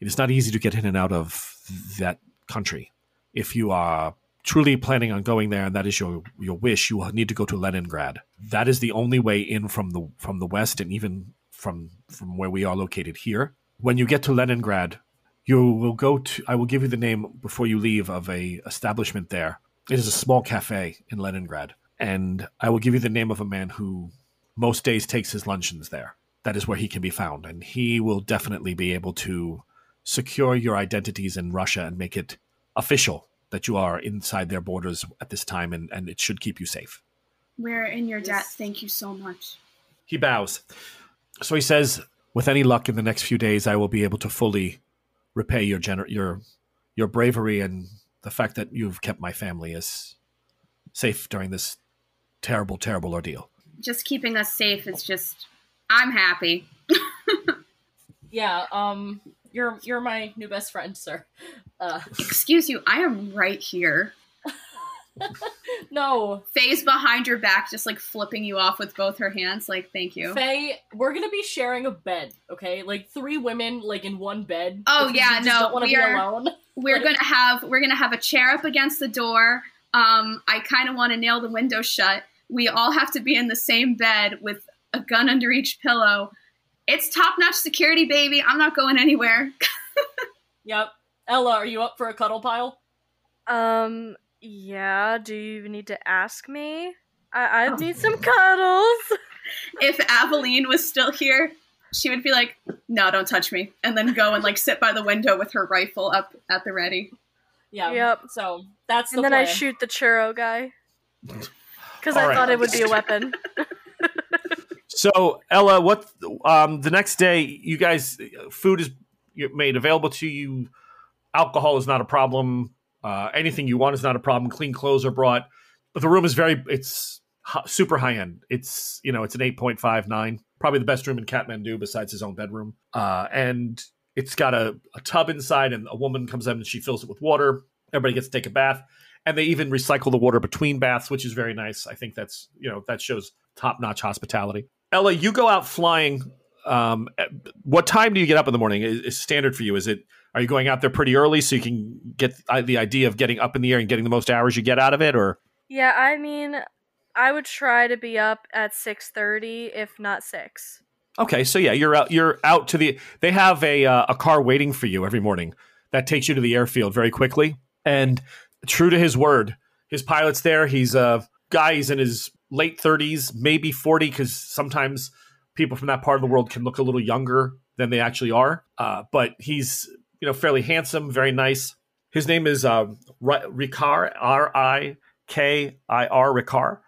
it is not easy to get in and out of that country. If you are truly planning on going there and that is your your wish, you will need to go to Leningrad. That is the only way in from the from the west and even from from where we are located here. When you get to Leningrad, you will go to i will give you the name before you leave of a establishment there it is a small cafe in leningrad and i will give you the name of a man who most days takes his luncheons there that is where he can be found and he will definitely be able to secure your identities in russia and make it official that you are inside their borders at this time and, and it should keep you safe We're in your debt. Thank you so much. he bows so he says with any luck in the next few days i will be able to fully repay your gener- your your bravery and the fact that you've kept my family as safe during this terrible terrible ordeal Just keeping us safe is just. I'm happy. Yeah, um you're you're my new best friend, sir. Uh Excuse you, I am right here. no, Faye's behind your back, just like flipping you off with both her hands. Like, thank you. Faye, we're gonna be sharing a bed, okay? Like three women, like in one bed. Oh, yeah, no, don't want to we are- alone. we're Like- gonna have we're gonna have a chair up against the door. Um, I kind of want to nail the window shut. We all have to be in the same bed with a gun under each pillow. It's top notch security, baby. I'm not going anywhere. Yep. Ella, are you up for a cuddle pile? Um, yeah, do you need to ask me? I, I Oh. need some cuddles. if Aveline was still here, she would be like, "No, don't touch me," and then go and like sit by the window with her rifle up at the ready. Yeah. Yep. So that's the and then plan. I shoot the churro guy. Because I right. thought it would be a weapon. So ella what um the next day you guys food is made available to you. Alcohol is not a problem. Uh anything you want is not a problem. Clean clothes are brought. But the room is very it's super high end it's you know it's an 8.59 probably the best room in kathmandu besides his own bedroom. Uh and it's got a, a tub inside and a woman comes in and she fills it with water. Everybody gets to take a bath. And they even recycle the water between baths which is very nice. I think that's you know that shows top-notch hospitality ella you go out flying um what time do you get up in the morning is, is standard for you is it are you going out there pretty early so you can get the idea of getting up in the air and getting the most hours you get out of it or yeah, I mean, I would try to be up at 6.30, if not 6. Okay, so yeah, you're out. You're out to the. They have a uh, a car waiting for you every morning that takes you to the airfield very quickly. And true to his word, his pilot's there. He's a guy. He's in his late thirties, maybe forty, because sometimes people from that part of the world can look a little younger than they actually are. Uh, but he's you know fairly handsome, very nice. His name is uh, Ri- Ricard, R I K I R Ricard,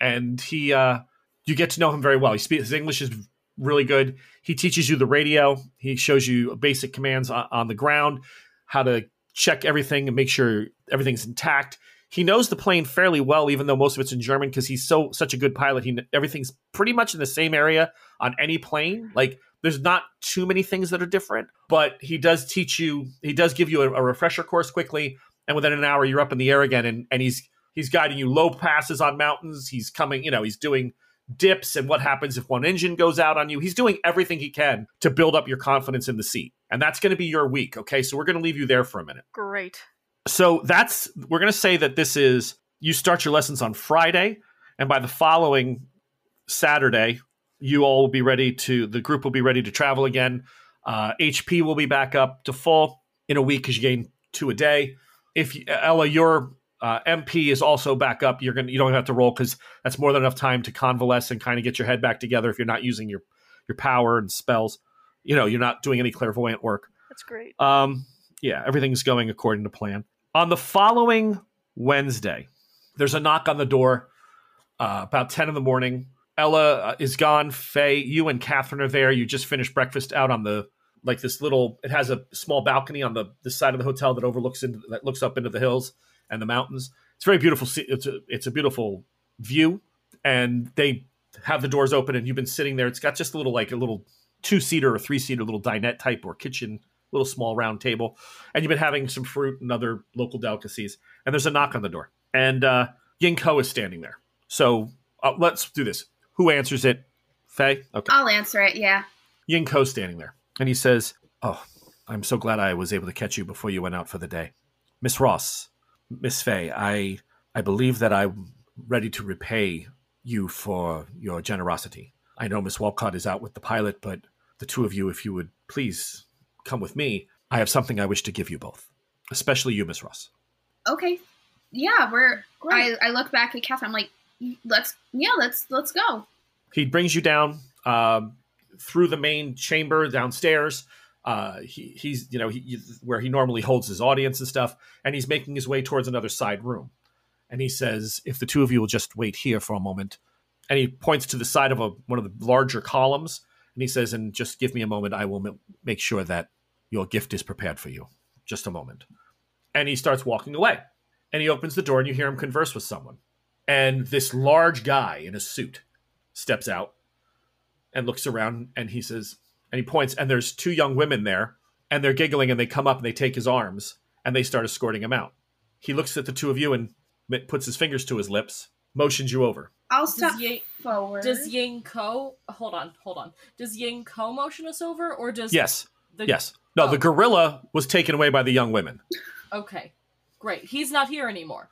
and he. Uh, you get to know him very well. He speaks his English is really good. He teaches you the radio. He shows you basic commands on, on the ground, how to check everything and make sure everything's intact. He knows the plane fairly well, even though most of it's in German because he's so such a good pilot. He everything's pretty much in the same area on any plane. Like there's not too many things that are different, but he does teach you. He does give you a, a refresher course quickly, and within an hour you're up in the air again, and and he's he's guiding you low passes on mountains. He's coming, you know, he's doing dips and what happens if one engine goes out on you. He's doing everything he can to build up your confidence in the seat. And that's going to be your week. Okay. So we're going to leave you there for a minute. Great. So that's, we're going to say that this is, you start your lessons on Friday. And by the following Saturday, you all will be ready to, the group will be ready to travel again. Uh, HP will be back up to full in a week because you gain two a day. If Ella, your uh, MP is also back up. You're gonna you don't have to roll because that's more than enough time to convalesce and kind of get your head back together. If you're not using your your power and spells, you know you're not doing any clairvoyant work. That's great. Um, yeah, everything's going according to plan. On the following Wednesday, there's a knock on the door. Uh, about ten in the morning. Ella uh, is gone. Faye, you and Catherine are there. You just finished breakfast out on the like this little. It has a small balcony on the the side of the hotel that overlooks into that looks up into the hills and the mountains. It's very beautiful. It's a it's a beautiful view, and they have the doors open, and you've been sitting there. It's got just a little like a little two seater or three seater little dinette type or kitchen, little small round table, and you've been having some fruit and other local delicacies. And there's a knock on the door, and uh, Ying Ko is standing there. So uh, let's do this. Who answers it? Faye. Okay. I'll answer it. Yeah. Ying Ko standing there, and he says, "Oh, I'm so glad I was able to catch you before you went out for the day, Miss Ross. Miss Faye, I I believe that I'm ready to repay you for your generosity. I know Miss Walcott is out with the pilot, but the two of you, if you would please come with me, I have something I wish to give you both, especially you, Miss Ross. Okay. Yeah, we're. I, I look back at Catherine. I'm like, let's. Yeah, let's let's go. He brings you down um, through the main chamber downstairs. Uh, he, he's you know he, where he normally holds his audience and stuff, and he's making his way towards another side room. And he says, "If the two of you will just wait here for a moment," and he points to the side of a one of the larger columns, and he says, "And just give me a moment. I will m- make sure that your gift is prepared for you. Just a moment." And he starts walking away, and he opens the door, and you hear him converse with someone. And this large guy in a suit steps out and looks around, and he says, and he points, and there's two young women there, and they're giggling, and they come up and they take his arms, and they start escorting him out. He looks at the two of you and puts his fingers to his lips, motions you over. I'll step Does Ye- forward. Does Ying Ko hold on, hold on. Does Ying Ko motion us over or does Yes, the yes. No, Oh. the gorilla was taken away by the young women. Okay. Great. He's not here anymore.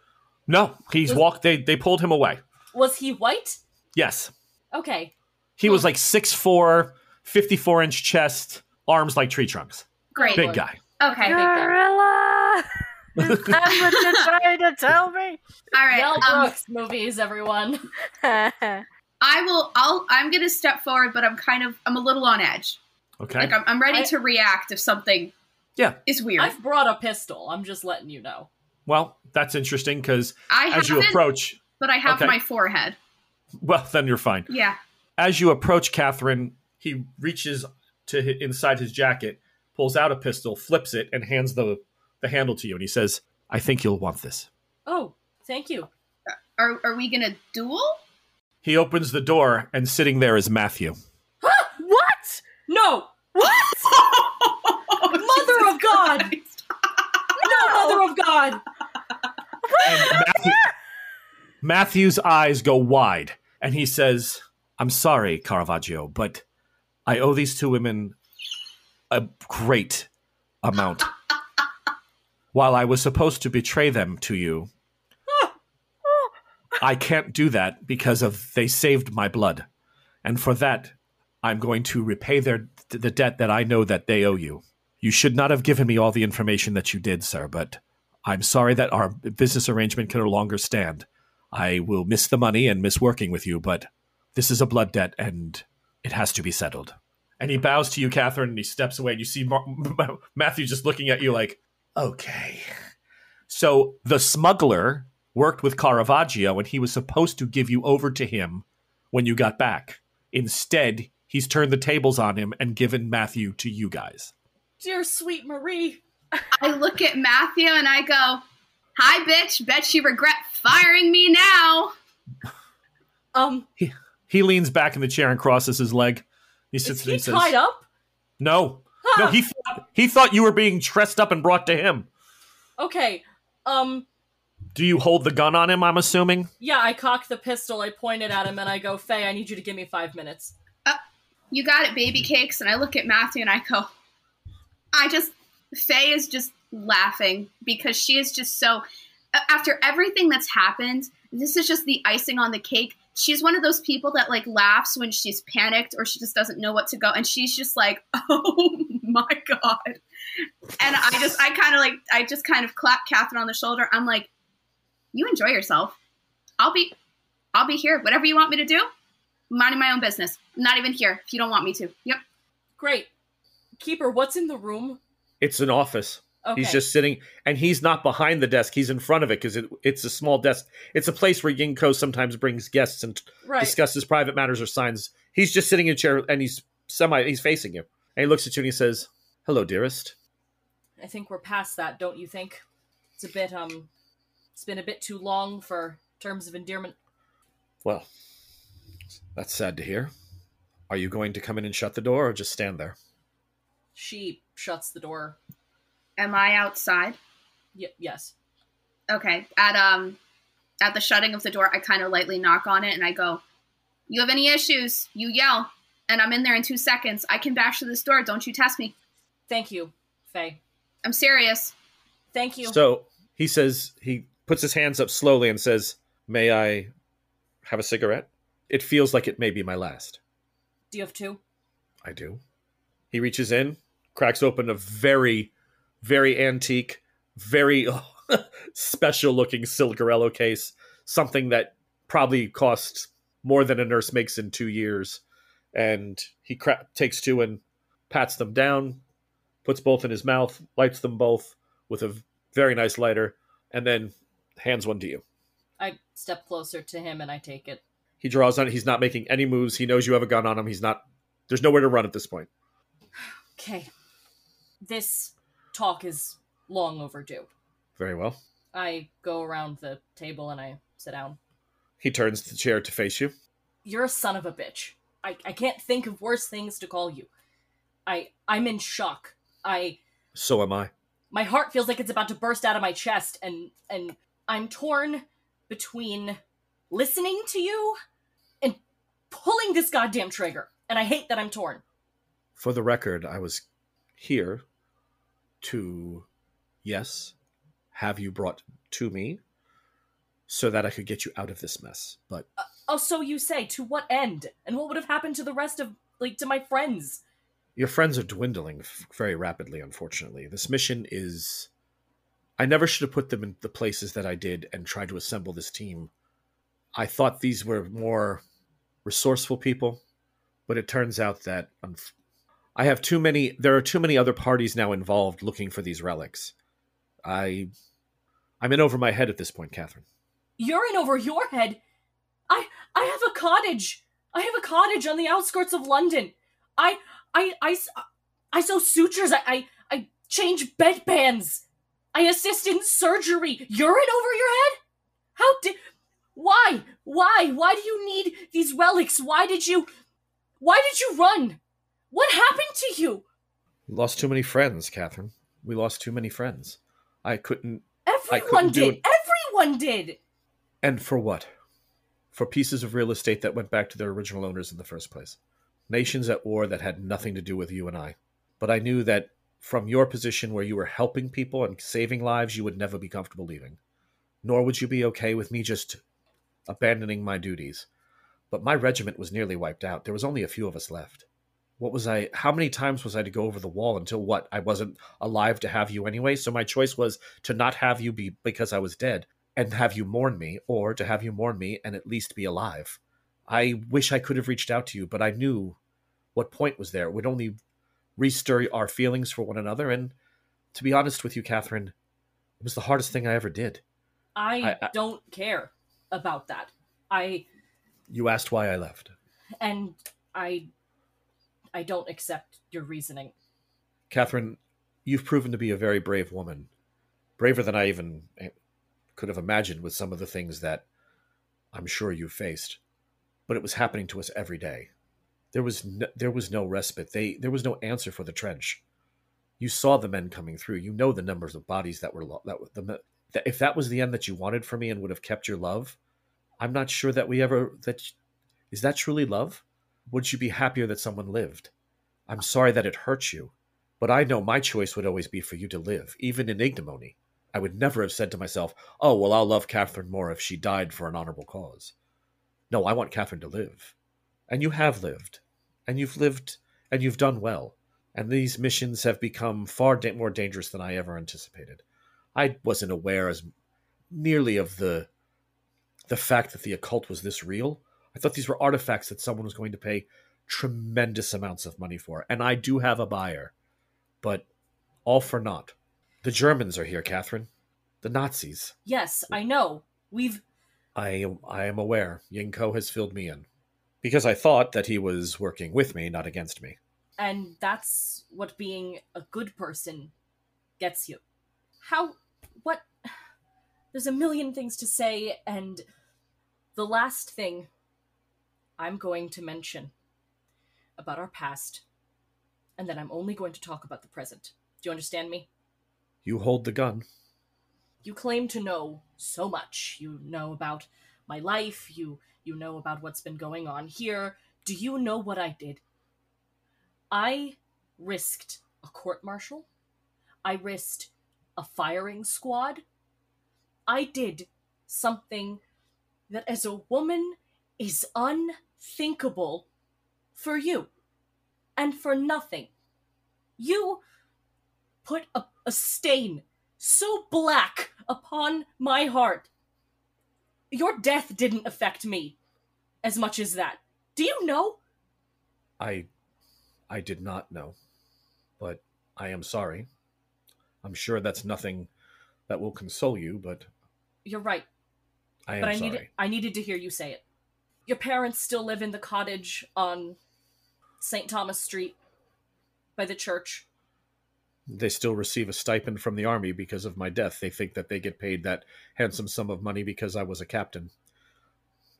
No, he's Was- walked. They they pulled him away. Was he white? Yes, Okay. he was like 6'4", 54 inch chest, arms like tree trunks. Great. Big Lord. guy. Okay. Good. Gorilla! Is that what you're trying to tell me? All right. Mel Um, Brooks movies, everyone. I will. I'll. I'm gonna step forward, but I'm kind of. I'm a little on edge. Okay. Like I'm. I'm ready I- to react if something. Yeah. Is weird. I've brought a pistol. I'm just letting you know. well, that's interesting because as you approach, but I have Okay. my forehead. well, then you're fine. Yeah. As you approach Catherine, he reaches to hi- inside his jacket, pulls out a pistol, flips it, and hands the the handle to you, and he says, "I think you'll want this." Oh, thank you. Are Are we gonna duel? He opens the door, and sitting there is Matthew. What? No! Mother of God! No, Mother of God! And Matthew, Matthew's eyes go wide, and he says, "I'm sorry, Caravaggio, but I owe these two women a great amount. While I was supposed to betray them to you, I can't do that because of they saved my blood, and for that, I'm going to repay their the debt that I know that they owe you. You should not have given me all the information that you did, sir, but." I'm sorry that our business arrangement can no longer stand. I will miss the money and miss working with you, but this is a blood debt and it has to be settled. And he bows to you, Catherine, and he steps away. And you see Mar- Matthew just looking at you like, okay. So the smuggler worked with Caravaggio and he was supposed to give you over to him when you got back. Instead, he's turned the tables on him and given Matthew to you guys. Dear sweet Marie. I look at Matthew and I go, Hi, bitch. Bet you regret firing me now. Um, He he leans back in the chair and crosses his leg. He sits is he and says, tied up? "No, no." He thought, he thought you were being dressed up and brought to him. Okay. Um, Do you hold the gun on him? I'm assuming. yeah, I cock the pistol, I point it at him, and I go, Faye, I need you to give me five minutes. You got it, baby mm-hmm. cakes. And I look at Matthew and I go, I just, Faye is just laughing because she is just so, after everything that's happened, this is just the icing on the cake. She's one of those people that like laughs when she's panicked or she just doesn't know what to go. And she's just like, oh my God. And I just, I kind of like, I just kind of clap Catherine on the shoulder. I'm like, you enjoy yourself. I'll be, I'll be here. Whatever you want me to do, minding my own business. I'm not even here if you don't want me to. Yep. Great. Keeper, what's in the room? It's an office. Okay. He's just sitting, and he's not behind the desk. He's in front of it because it, it's a small desk. It's a place where Yinko sometimes brings guests and right. discusses private matters or signs. He's just sitting in a chair, and he's semi. He's facing you, and he looks at you and he says, "Hello, dearest." I think we're past that, don't you think? It's a bit, um, it's been a bit too long for terms of endearment. Well, that's sad to hear. Are you going to come in and shut the door, or just stand there? She shuts the door. Am I outside? Y- yes. Okay. At um at the shutting of the door, I kind of lightly knock on it and I go, "You have any issues? You yell." And I'm in there in 2 seconds. I can bash through this door. Don't you test me. Thank you, Faye. I'm serious. Thank you. So he says he puts his hands up slowly and says, "May I have a cigarette?" It feels like it may be my last. Do you have two? I do. He reaches in, cracks open a very, very antique, very special looking Silgarello case, something that probably cost more than a nurse makes in two years. And he cra- takes two and pats them down, puts both in his mouth, lights them both with a very nice lighter, and then hands one to you. I step closer to him and I take it. He draws on it. He's not making any moves. He knows you have a gun on him. He's not. There's nowhere to run at this point. Okay. This talk is long overdue. Very well. I go around the table and I sit down. He turns the chair to face you. You're a son of a bitch. I, I can't think of worse things to call you. I I'm in shock. I So am I. my heart feels like it's about to burst out of my chest and and I'm torn between listening to you and pulling this goddamn trigger. And I hate that I'm torn. For the record, I was here to, yes, have you brought to me so that I could get you out of this mess. But uh, Oh, so you say, to what end? And what would have happened to the rest of like to my friends? your friends are dwindling f- very rapidly, unfortunately. This mission is. I never should have put them in the places that I did and tried to assemble this team. I thought these were more resourceful people, but it turns out that unf- I have too many. There are too many other parties now involved looking for these relics. I, I'm in over my head at this point, Catherine. You're in over your head. I I have a cottage. I have a cottage on the outskirts of London. I I I I sew sutures. I I, I change bedpans. I assist in surgery. You're in over your head. How did? Why? Why? Why do you need these relics? Why did you? Why did you run? What happened to you? We lost too many friends, Catherine. We lost too many friends. I couldn't. Everyone do did. it. Everyone did. And for what? For pieces of real estate that went back to their original owners in the first place. Nations at war that had nothing to do with you and I. But I knew that from your position where you were helping people and saving lives, you would never be comfortable leaving. Nor would you be okay with me just abandoning my duties. But my regiment was nearly wiped out. There was only a few of us left. What was I? How many times was I to go over the wall until what? I wasn't alive to have you anyway. So my choice was to not have you be because I was dead and have you mourn me, or to have you mourn me and at least be alive. I wish I could have reached out to you, but I knew what point was there. It would only restir our feelings for one another. And to be honest with you, Catherine, it was the hardest thing I ever did. I, I- I- don't care about that. I You asked why I left. and I I don't accept your reasoning. Catherine, you've proven to be a very brave woman. Braver than I even eh, could have imagined with some of the things that I'm sure you faced, but it was happening to us every day. There was no, there was no respite. They there was no answer for the trench. You saw the men coming through. You know the numbers of bodies that were lo- that the if that was the end that you wanted for me and would have kept your love, I'm not sure that we ever that is that truly love? Would you be happier that someone lived? I'm sorry that it hurt you, but I know my choice would always be for you to live, even in ignominy. I would never have said to myself, "Oh, well, I'll love Catherine more if she died for an honorable cause." No, I want Catherine to live, and you have lived, and you've lived, and you've done well. And these missions have become far da- more dangerous than I ever anticipated. I wasn't aware as nearly of the the fact that the occult was this real. I thought these were artifacts that someone was going to pay tremendous amounts of money for, and I do have a buyer, but all for naught. The Germans are here, Catherine. The Nazis. Yes, I know. We've I am I am aware. Yinko has filled me in. Because I thought that he was working with me, not against me. and that's what being a good person gets you. How there's a million things to say and the last thing I'm going to mention about our past and then I'm only going to talk about the present. Do you understand me? You hold the gun. you claim to know so much. You know about my life, you you know about what's been going on here. Do you know what I did? I risked a court martial. I risked a firing squad. I did something that as a woman is unthinkable for you. And for nothing. You put a, a stain so black upon my heart. Your death didn't affect me as much as that. Do you know? I I did not know. But I am sorry. I'm sure that's nothing that will console you, but You're right, I am but I sorry. needed I needed to hear you say it. Your parents still live in the cottage on St. Thomas Street by the church. They still receive a stipend from the army because of my death. They think that they get paid that handsome sum of money because I was a captain.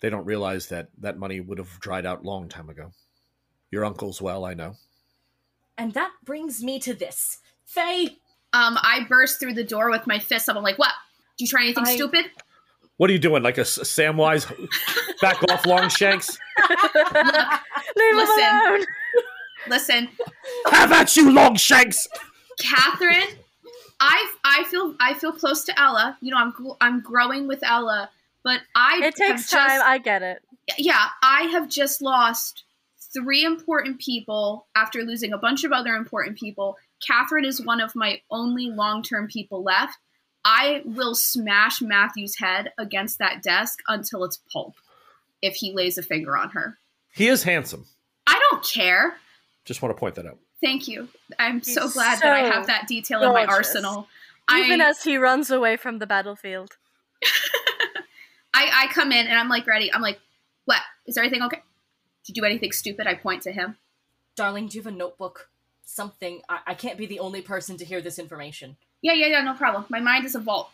They don't realize that that money would have dried out long time ago. Your uncle's well, I know. And that brings me to this. Faye, Um, I burst through the door with my fist up. I'm like, "What? Did you try anything I- stupid?" What are you doing? Like a Samwise back off Longshanks? Leave him Listen. alone. Listen, Have at you, Longshanks! Catherine, I I feel I feel close to Ella. You know, I'm I'm growing with Ella, but I It have takes just- time. I get it. yeah, I have just lost three important people after losing a bunch of other important people. Catherine is one of my only long term people left. I will smash Matthew's head against that desk until it's pulp if he lays a finger on her. He is handsome. I don't care. Just want to point that out. Thank you. I'm so He's glad that I have that detail in my arsenal. Even I, as he runs away from the battlefield. I I come in and I'm like ready. I'm like, what? Is everything okay? Did you do anything stupid? I point to him. darling, do you have a notebook? Something. I, I can't be the only person to hear this information. Yeah, yeah, yeah, no problem. My mind is a vault.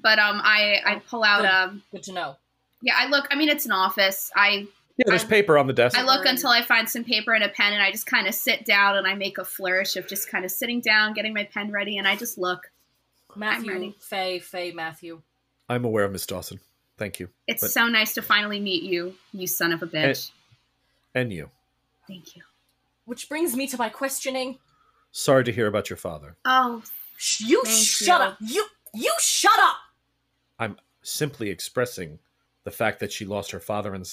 But um I I pull out Good. um Good to know. yeah, I look I mean it's an office. I Yeah, there's I- paper on the desk. I look Fine. until I find some paper and a pen and I just kind of sit down and I make a flourish of just kind of sitting down, getting my pen ready and I just look. Matthew, ready. Faye, Faye, Matthew. I'm aware of Miss Dawson. Thank you. It's But- so nice to finally meet you, you son of a bitch. And you. Thank you. Which brings me to my questioning. Sorry to hear about your father. Oh, Sh- You shut you. up. You you shut up. I'm simply expressing the fact that she lost her father and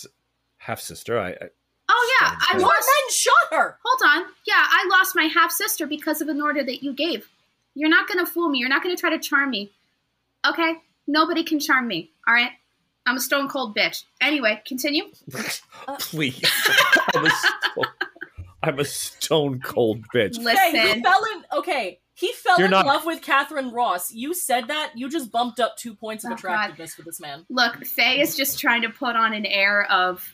half sister. I, I oh yeah, I Sorry. More lost men shot her. Hold on. Yeah, I lost my half sister because of an order that you gave. You're not going to fool me. You're not going to try to charm me. Okay? Nobody can charm me. All right? I'm a stone cold bitch. Anyway, continue. please. I'm, a stone, I'm a stone cold bitch. Faye, Listen. he fell in. Okay, he fell You're in not- love with Catherine Ross. You said that. You just bumped up two points of Oh, God. attractiveness for this man. Look, Faye is just trying to put on an air of,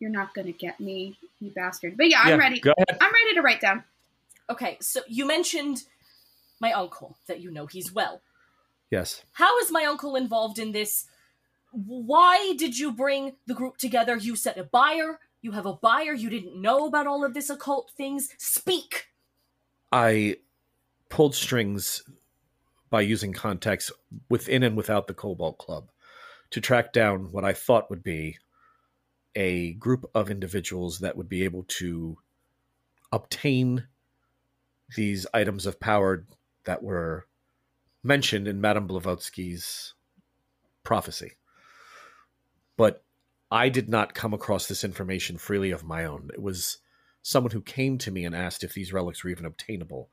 you're not going to get me, you bastard. But yeah, I'm Yeah, ready. Go ahead. I'm ready to write down. Okay, so you mentioned my uncle that you know he's well. Yes. How is my uncle involved in this? Why did you bring the group together? You said a buyer. You have a buyer. You didn't know about all of this occult things. Speak. I pulled strings by using contacts within and without the Cobalt Club to track down what I thought would be a group of individuals that would be able to obtain these items of power that were mentioned in Madame Blavatsky's prophecy. But I did not come across this information freely of my own. It was someone who came to me and asked if these relics were even obtainable.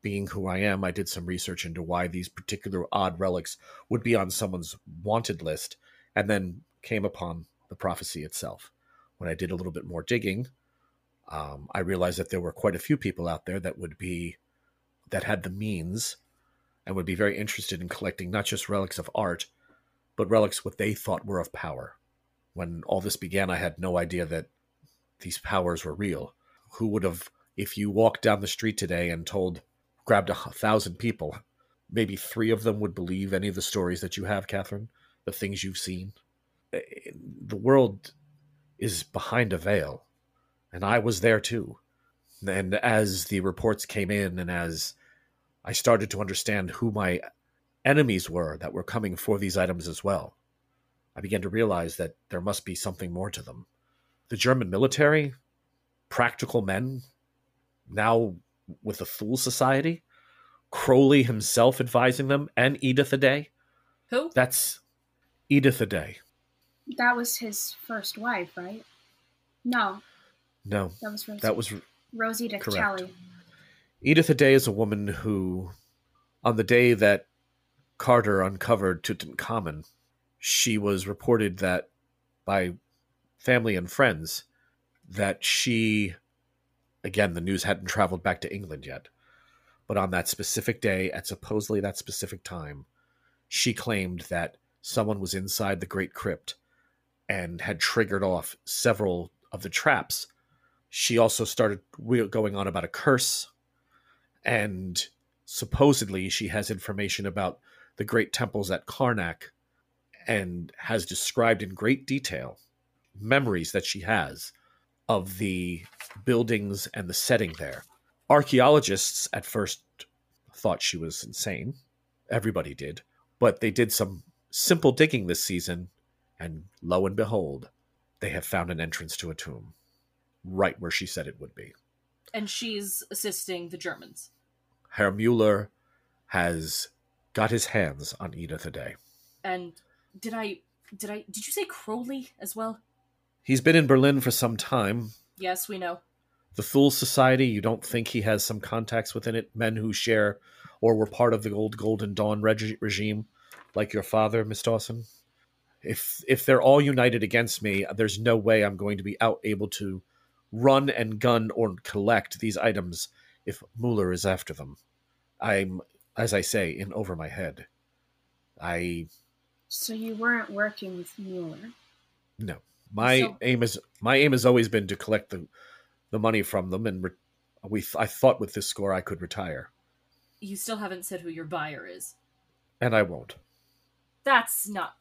Being who I am, I did some research into why these particular odd relics would be on someone's wanted list, and then came upon the prophecy itself. When I did a little bit more digging, um, I realized that there were quite a few people out there that would be that had the means and would be very interested in collecting not just relics of art, but relics what they thought were of power. When all this began, I had no idea that these powers were real. Who would have, if you walked down the street today and told, grabbed a thousand people, maybe three of them would believe any of the stories that you have, Catherine, the things you've seen? Eh, the world is behind a veil, and I was there too. And as the reports came in, and as I started to understand who my enemies were that were coming for these items as well. I began to realize that there must be something more to them. The German military, practical men, now with the Thule Society, Crowley himself advising them, and Edith Aday. Who? That's Edith Aday. That was his first wife, right? No, No, that was Rosie. that was Rosita correct. Edith Aday is a woman who, on the day that Carter uncovered Tutankhamun, she was reported that by family and friends that she, again, the news hadn't traveled back to England yet, but on that specific day, at supposedly that specific time, she claimed that someone was inside the Great Crypt and had triggered off several of the traps. She also started going on about a curse and supposedly she has information about the great temples at Karnak and has described in great detail memories that she has of the buildings and the setting there. Archaeologists at first thought she was insane. Everybody did. But they did some simple digging this season, and lo and behold, they have found an entrance to a tomb right where she said it would be. And she's assisting the Germans. Herr Mueller has got his hands on Edith Aday. And did I did I did you say Crowley as well? He's been in Berlin for some time. Yes, we know. The Thule Society, you don't think he has some contacts within it? Men who share or were part of the old Golden Dawn reg- regime, like your father, Miss Dawson? If if they're all united against me, there's no way I'm going to be out able to run and gun or collect these items if Mueller is after them. I'm, as I say, in over my head. I So you weren't working with Mueller. no. My So- aim is my aim has always been to collect the the money from them, and re- we I thought with this score I could retire, You still haven't said who your buyer is. and I won't. That's not.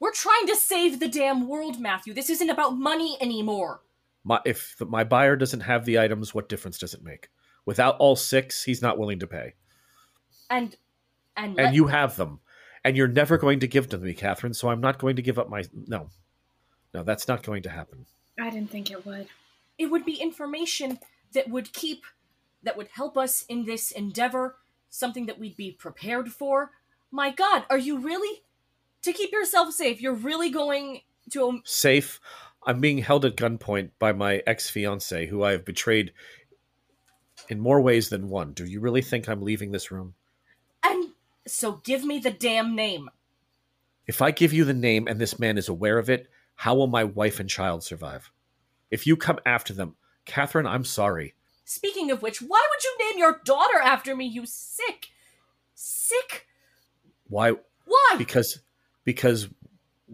We're trying to save the damn world, Matthew. This isn't about money anymore. My if the, my buyer doesn't have the items, what difference does it make? Without all six, he's not willing to pay, And and and let- you have them, and you're never going to give them to me, Catherine. So I'm not going to give up my no, no, that's not going to happen. I didn't think it would. it would be information that would keep that would help us in this endeavor, something that we'd be prepared for. My god, are you really to keep yourself safe? You're really going to Safe. I'm being held at gunpoint by my ex fiance, who I have betrayed in more ways than one. Do you really think I'm leaving this room? and so give me the damn name. If I give you the name and this man is aware of it, how will my wife and child survive? If you come after them, Catherine, I'm sorry. Speaking of which, why would you name your daughter after me, you sick? Sick? Why? Why? Because because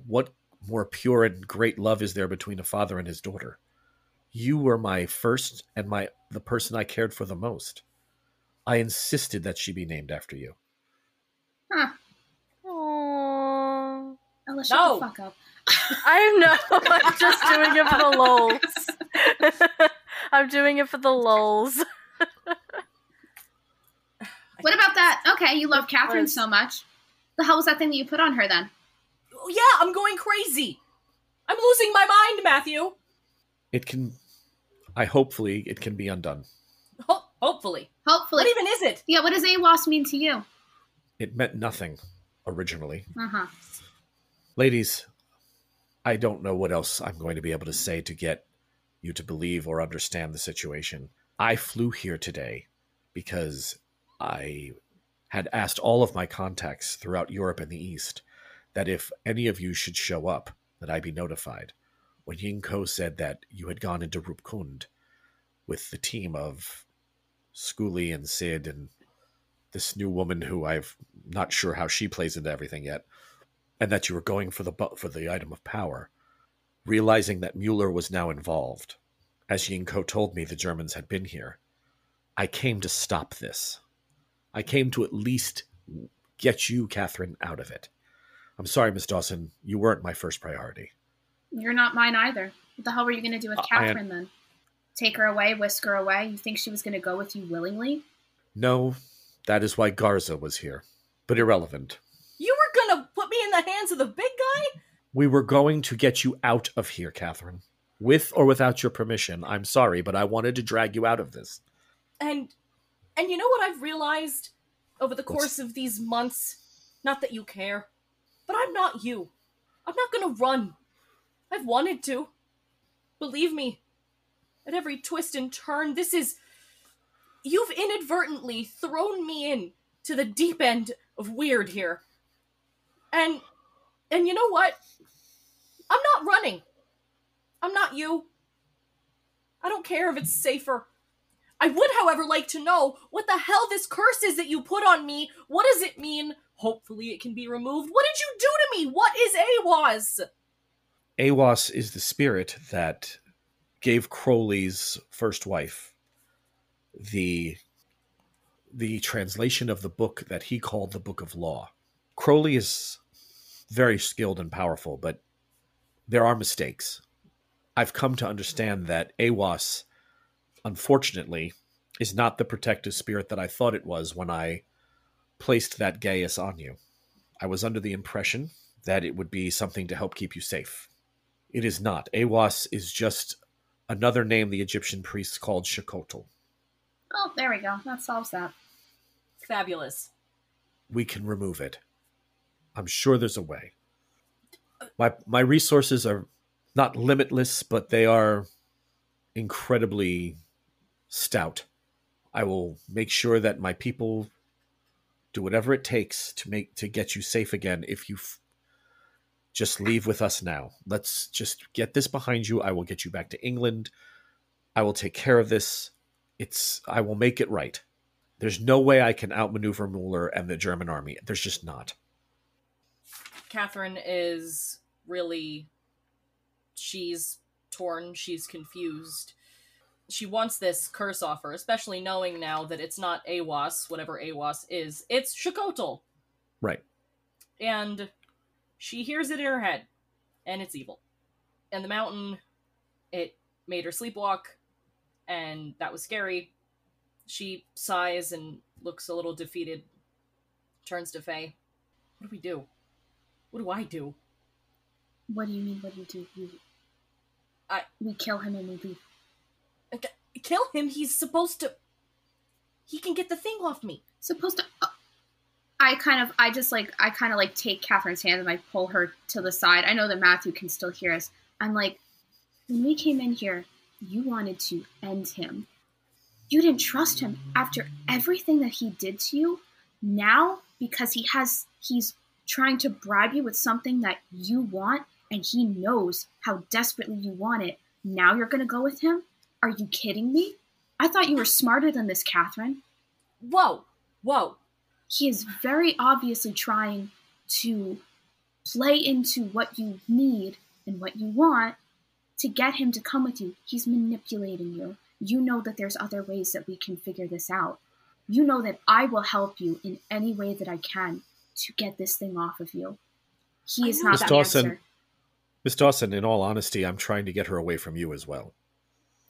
what more pure and great love is there between a father and his daughter? You were my first and my the person I cared for the most. I insisted that she be named after you. Huh. Aww. Ella, shut No. the fuck up. I know. I'm just doing it for the lols. I'm doing it for the lols. What about that? Okay, you love Catherine so much. The hell was that thing that you put on her then? Oh, yeah, I'm going crazy. I'm losing my mind, Matthew. It can. I hopefully it can be undone. Ho- hopefully. Hopefully. What even is it? yeah, what does AWAS mean to you? It meant nothing originally. Uh huh. Ladies, I don't know what else I'm going to be able to say to get you to believe or understand the situation. I flew here today because I had asked all of my contacts throughout Europe and the East that if any of you should show up, that I be notified. When Yinko said that you had gone into Rupkund with the team of Schooley and Sid and this new woman who I've not sure how she plays into everything yet, and that you were going for the for the item of power, realizing that Mueller was now involved, as Yinko told me the Germans had been here, I came to stop this. I came to at least get you, Catherine, out of it. I'm sorry, Miss Dawson, you weren't my first priority. You're not mine either. What the hell were you going to do with Uh, I am- Catherine then? Take her away, whisk her away? You think she was going to go with you willingly? No, that is why Garza was here. But irrelevant. You were gonna put me in the hands of the big guy? We were going to get you out of here, Catherine. With or without your permission. I'm sorry, but I wanted to drag you out of this. And and you know what I've realized over the What's- course of these months? Not that you care, but I'm not you. I'm not gonna run. I've wanted to. Believe me, at every twist and turn, this is. You've inadvertently thrown me in to the deep end of weird here. And. And you know what? I'm not running. I'm not you. I don't care if it's safer. I would, however, like to know what the hell this curse is that you put on me. What does it mean? Hopefully, it can be removed. What did you do to me? What is Aiwass? Aiwass is the spirit that gave Crowley's first wife the the translation of the book that he called the Book of Law. Crowley is very skilled and powerful, but there are mistakes. I've come to understand that Aiwass, unfortunately, is not the protective spirit that I thought it was when I placed that geas on you. I was under the impression that it would be something to help keep you safe. It is not. Aiwass is just another name the Egyptian priests called Shakotl. Oh, there we go. That solves that. Fabulous. We can remove it. I'm sure there's a way. My my resources are not limitless, but they are incredibly stout. I will make sure that my people do whatever it takes to make to get you safe again if you f- just leave with us now. Let's just get this behind you. I will get you back to England. I will take care of this. It's I will make it right. There's no way I can outmaneuver Mueller and the German army. There's just not. Catherine is really. She's torn, she's confused. She wants this curse offer, especially knowing now that it's not Aiwass, whatever Aiwass is, it's Shakotl. Right. And she hears it in her head, and it's evil. And the mountain, it made her sleepwalk, and that was scary. She sighs and looks a little defeated, turns to Faye. What do we do? What do I do? What do you mean? What do you do? You, I- we kill him and we leave. Kill him? He's supposed to. He can get the thing off me. Supposed to. uh, I kind of, I just like, I kind of like take Catherine's hand and I pull her to the side. I know that Matthew can still hear us. I'm like, when we came in here, you wanted to end him. You didn't trust him after everything that he did to you. Now, because he has, he's trying to bribe you with something that you want and he knows how desperately you want it. Now you're going to go with him? Are you kidding me? I thought you were smarter than this, Catherine Whoa! Whoa! he is very obviously trying to play into what you need and what you want to get him to come with you. He's manipulating you. You know that there's other ways that we can figure this out. You know that I will help you in any way that I can. to get this thing off of you. He is I know not Miss the Dawson. answer. Miss Dawson, in all honesty, I'm trying to get her away from you as well.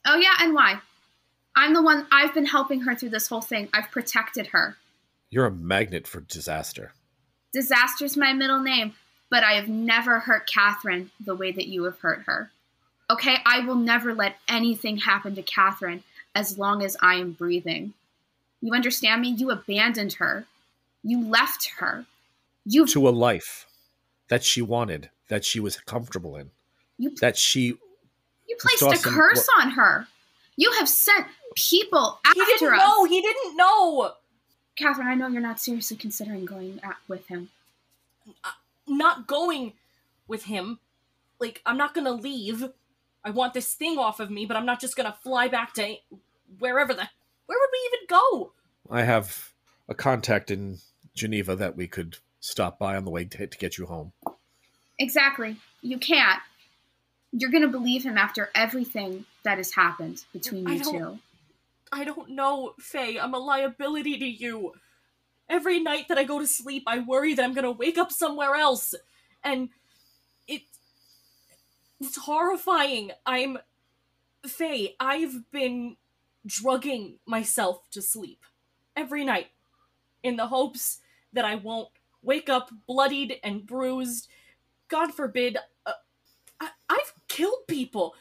Oh yeah, and why? I'm the one. I've been helping her through this whole thing. I've protected her. You're a magnet for disaster. Disaster's my middle name, but I have never hurt Catherine the way that you have hurt her. Okay, I will never let anything happen to Catherine as long as I am breathing. You understand me? You abandoned her. You left her. You To a life that she wanted, that she was comfortable in, you that she you placed Dawson, a curse on her. You have sent people after He after didn't us. know. He didn't know. Catherine, I know you're not seriously considering going at, with him. Uh, not going with him. Like I'm not gonna leave. I want this thing off of me, but I'm not just gonna fly back to wherever the. Where would we even go? I have a contact in Geneva that we could stop by on the way to, to get you home. Exactly. You can't. You're going to believe him after everything that has happened between you don't- two. I don't know, Faye. I'm a liability to you. Every night that I go to sleep, I worry that I'm gonna wake up somewhere else. And it it's horrifying. I'm Faye, I've been drugging myself to sleep every night in the hopes that I won't wake up bloodied and bruised. God forbid, uh, I- I've killed people.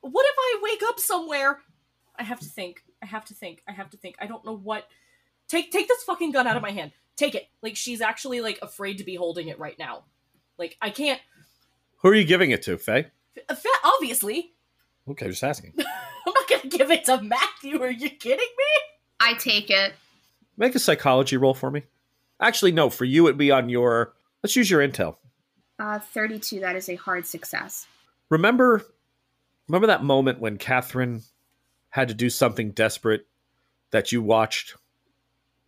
What if I wake up somewhere? I have to think. I have to think. I have to think. I don't know what. Take take this fucking gun out of my hand. Take it. Like she's actually like afraid to be holding it right now. Like I can't. Who are you giving it to, Faye? F- Obviously, Okay, just asking. I'm not gonna give it to Matthew. Are you kidding me? I take it. Make a psychology roll for me. Actually, no. For you, it'd be on your. Let's use your intel. Uh, 32, that is a hard success. Remember, remember that moment when Catherine had to do something desperate that you watched,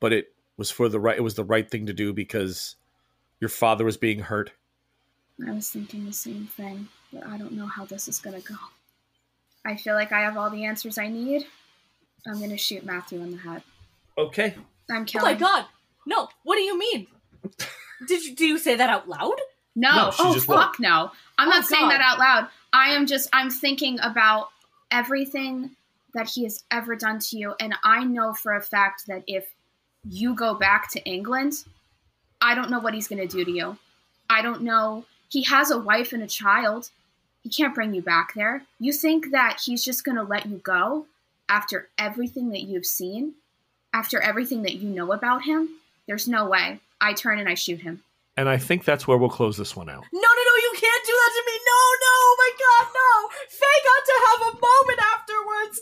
but it was for the right. It was the right thing to do because your father was being hurt. I was thinking the same thing, but I don't know how this is going to go. I feel like I have all the answers I need. I'm going to shoot Matthew in the head. Okay. I'm Oh my god! No. What do you mean? Did you do you say that out loud? No, No, oh just fuck no. I'm Oh, not saying that out loud. I am just I'm thinking about everything that he has ever done to you and I know for a fact that if you go back to England, I don't know what he's going to do to you. I don't know. He has a wife and a child. He can't bring you back there. You think that he's just going to let you go after everything that you've seen? After everything that you know about him? There's no way. I turn and I shoot him. And I think that's where we'll close this one out. No, no, no! You can't do that to me! No, no! Oh my god, no! Faye got to have a moment afterwards.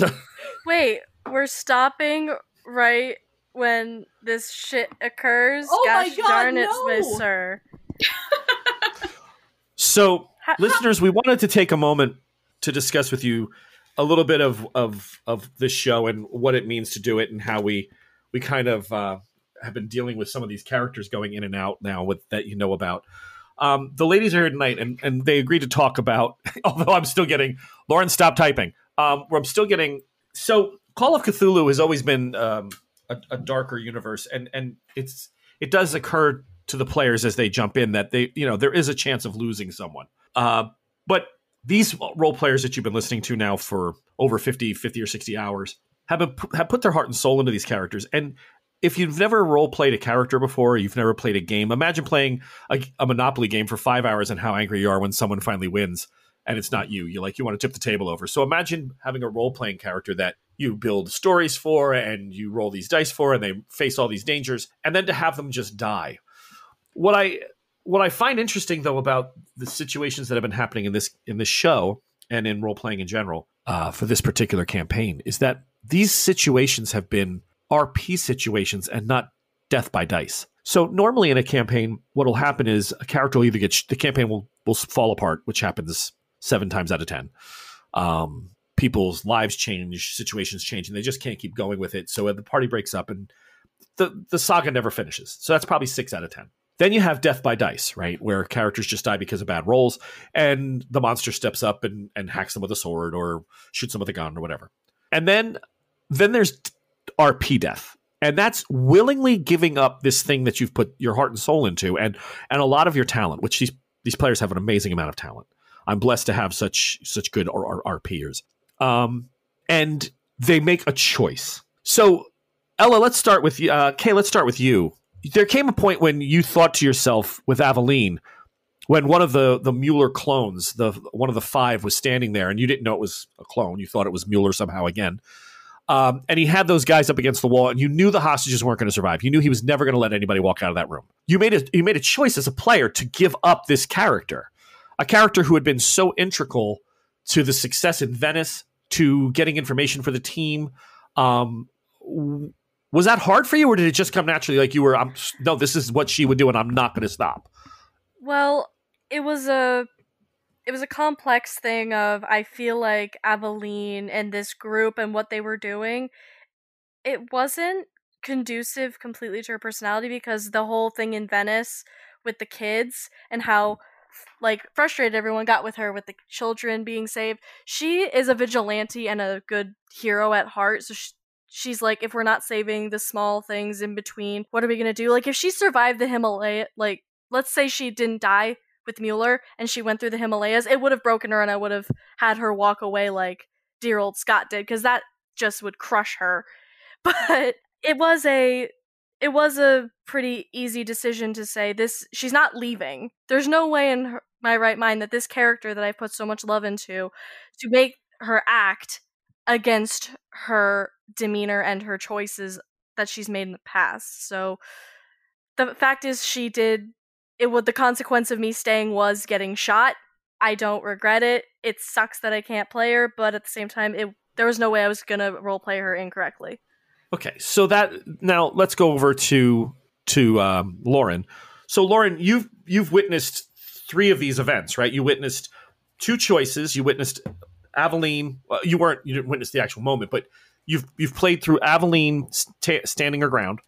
God, no! Wait, we're stopping right when this shit occurs? Oh my God, darn it, no! Miss Sir. So, listeners, we wanted to take a moment to discuss with you a little bit of of of this show and what it means to do it, and how we we kind of uh, have been dealing with some of these characters going in and out now with that you know about. Um, the ladies are here tonight, and and they agreed to talk about. Although I'm still getting Lauren, stop typing. Um, where I'm still getting so Call of Cthulhu has always been um, a, a darker universe, and and it's it does occur to the players as they jump in that they you know there is a chance of losing someone. Uh, but these role players that you've been listening to now for over 50, 50 or 60 hours have, been, have put their heart and soul into these characters. And if you've never role played a character before, you've never played a game, imagine playing a, a Monopoly game for five hours and how angry you are when someone finally wins and it's not you. You like you want to tip the table over. So imagine having a role playing character that you build stories for and you roll these dice for and they face all these dangers and then to have them just die. What I what I find interesting though about the situations that have been happening in this in this show and in role playing in general uh, for this particular campaign is that these situations have been RP situations and not death by dice. So normally in a campaign, what will happen is a character will either get sh- the campaign will will fall apart, which happens seven times out of ten. Um, people's lives change, situations change, and they just can't keep going with it. So the party breaks up, and the the saga never finishes. So that's probably six out of ten. Then you have death by dice, right, where characters just die because of bad rolls, and the monster steps up and, and hacks them with a sword or shoots them with a gun or whatever. And then then there's RP death, and that's willingly giving up this thing that you've put your heart and soul into, and and a lot of your talent, which these these players have an amazing amount of talent. I'm blessed to have such such good R- R- RPers. Um, and they make a choice. So, Ella, let's start with you. uh, Kay. Let's start with you. There came a point when you thought to yourself with Aveline, when one of the the Mueller clones, the one of the five, was standing there, and you didn't know it was a clone. You thought it was Mueller somehow again. Um, and he had those guys up against the wall, and you knew the hostages weren't going to survive. You knew he was never going to let anybody walk out of that room. You made a you made a choice as a player to give up this character, a character who had been so integral to the success in Venice, to getting information for the team. Um, was that hard for you, or did it just come naturally? Like you were, I'm no, this is what she would do, and I'm not going to stop. Well, it was a it was a complex thing of I feel like Aveline and this group and what they were doing. It wasn't conducive completely to her personality because the whole thing in Venice with the kids and how like frustrated everyone got with her with the children being saved. She is a vigilante and a good hero at heart, so she, she's like if we're not saving the small things in between, what are we going to do? Like if she survived the Himalaya like let's say she didn't die with Mueller and she went through the Himalayas, it would have broken her and I would have had her walk away like dear old Scott did because that just would crush her. But it was a it was a pretty easy decision to say this she's not leaving. There's no way in her, my right mind that this character that I put so much love into to make her act against her demeanor and her choices that she's made in the past. So the fact is she did it would the consequence of me staying was getting shot. I don't regret it. It sucks that I can't play her, but at the same time, it there was no way I was gonna role play her incorrectly. Okay, so that now let's go over to to um, Lauren. So Lauren, you've you've witnessed three of these events, right? You witnessed two choices. You witnessed Aveline. Well, you weren't you didn't witness the actual moment, but you've you've played through Aveline st- standing her ground.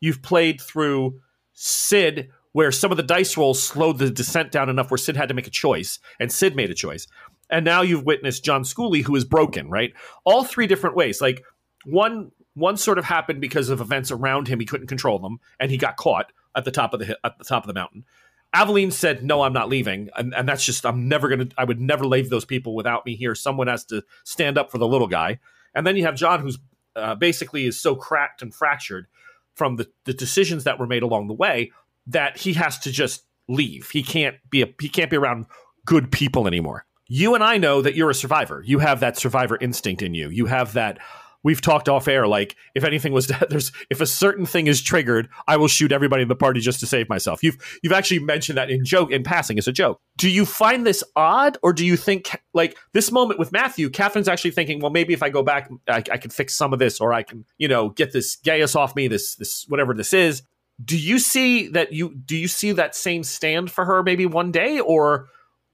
You've played through Sid where some of the dice rolls slowed the descent down enough where Sid had to make a choice, and Sid made a choice. And now you've witnessed John Schooley, who is broken, right? All three different ways. Like one one sort of happened because of events around him; he couldn't control them, and he got caught at the top of the at the top of the mountain. Aveline said, "No, I'm not leaving," and, and that's just I'm never gonna. I would never leave those people without me here. Someone has to stand up for the little guy. And then you have John, who's uh, basically is so cracked and fractured from the, the decisions that were made along the way that he has to just leave. He can't be a, he can't be around good people anymore. You and I know that you're a survivor. You have that survivor instinct in you. You have that we've talked off air like if anything was to, there's if a certain thing is triggered i will shoot everybody in the party just to save myself. You've you've actually mentioned that in joke in passing as a joke. Do you find this odd or do you think like this moment with matthew catherine's actually thinking well maybe if i go back i, I can fix some of this or i can you know get this geas off me this this whatever this is. Do you see that you do you see that same stand for her maybe one day or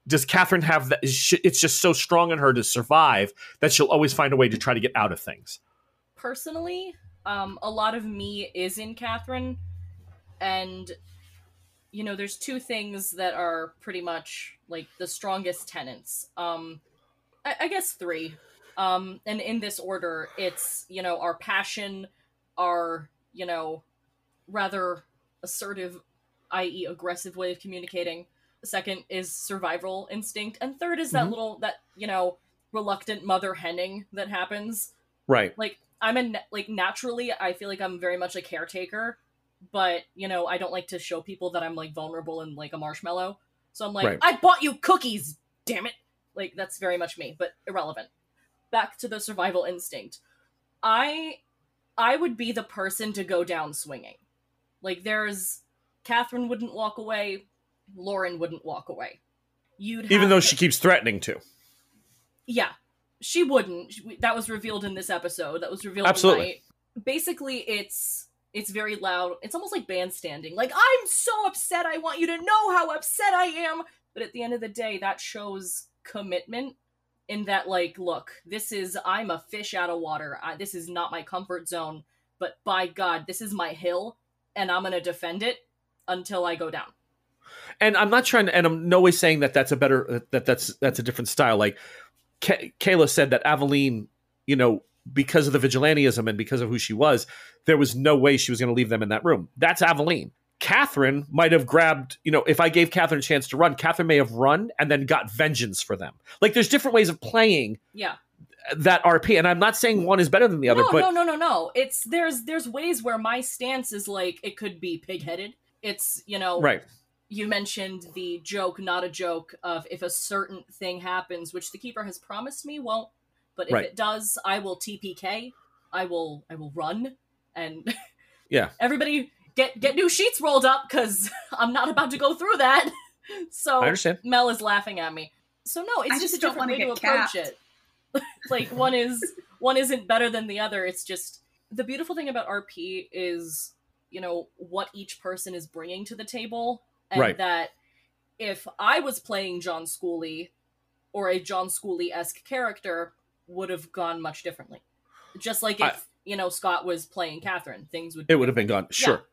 does catherine have that it's just so strong in her to survive that she'll always find a way to try to get out of things personally um, a lot of me is in catherine and you know there's two things that are pretty much like the strongest tenants um i, I guess three um and in this order it's you know our passion our you know rather assertive, i.e., aggressive way of communicating. Second is survival instinct, and third is that mm-hmm. little that you know reluctant mother henning that happens. Right. Like I'm a like naturally, I feel like I'm very much a caretaker, but you know I don't like to show people that I'm like vulnerable and like a marshmallow. So I'm like, right. I bought you cookies, damn it! Like that's very much me, but irrelevant. Back to the survival instinct. I I would be the person to go down swinging. Like there's Catherine wouldn't walk away, Lauren wouldn't walk away. You'd even though to... she keeps threatening to. Yeah, she wouldn't. That was revealed in this episode. That was revealed absolutely. Tonight. Basically, it's it's very loud. It's almost like bandstanding. Like I'm so upset. I want you to know how upset I am. But at the end of the day, that shows commitment in that like look this is i'm a fish out of water I, this is not my comfort zone but by god this is my hill and I'm going to defend it until I go down. And I'm not trying to, and I'm no way saying that that's a better, that that's, that's a different style. Like Kayla said that Aveline, you know, because of the vigilantism and because of who she was, there was no way she was going to leave them in that room. That's Aveline. Catherine might have grabbed, you know, if I gave Catherine a chance to run, Catherine may have run and then got vengeance for them. Like there's different ways of playing Yeah. that RP, and I'm not saying one is better than the other, no, but no, no, no, no. It's there's there's ways where my stance is like it could be pigheaded. It's you know right, you mentioned the joke, not a joke, of if a certain thing happens, which the keeper has promised me won't, but if Right. it does, I will TPK. I will I will run and Yeah. everybody get get new sheets rolled up because I'm not about to go through that. so I understand. Mel is laughing at me. So no, it's I just, just a different way to approach capped. it. like one is one isn't better than the other. It's just the beautiful thing about RP is you know what each person is bringing to the table, and Right. that if I was playing John Schooley or a John Schooley esque character, would have gone much differently. Just like if I- you know Scott was playing Catherine, things would It would have been gone. Sure.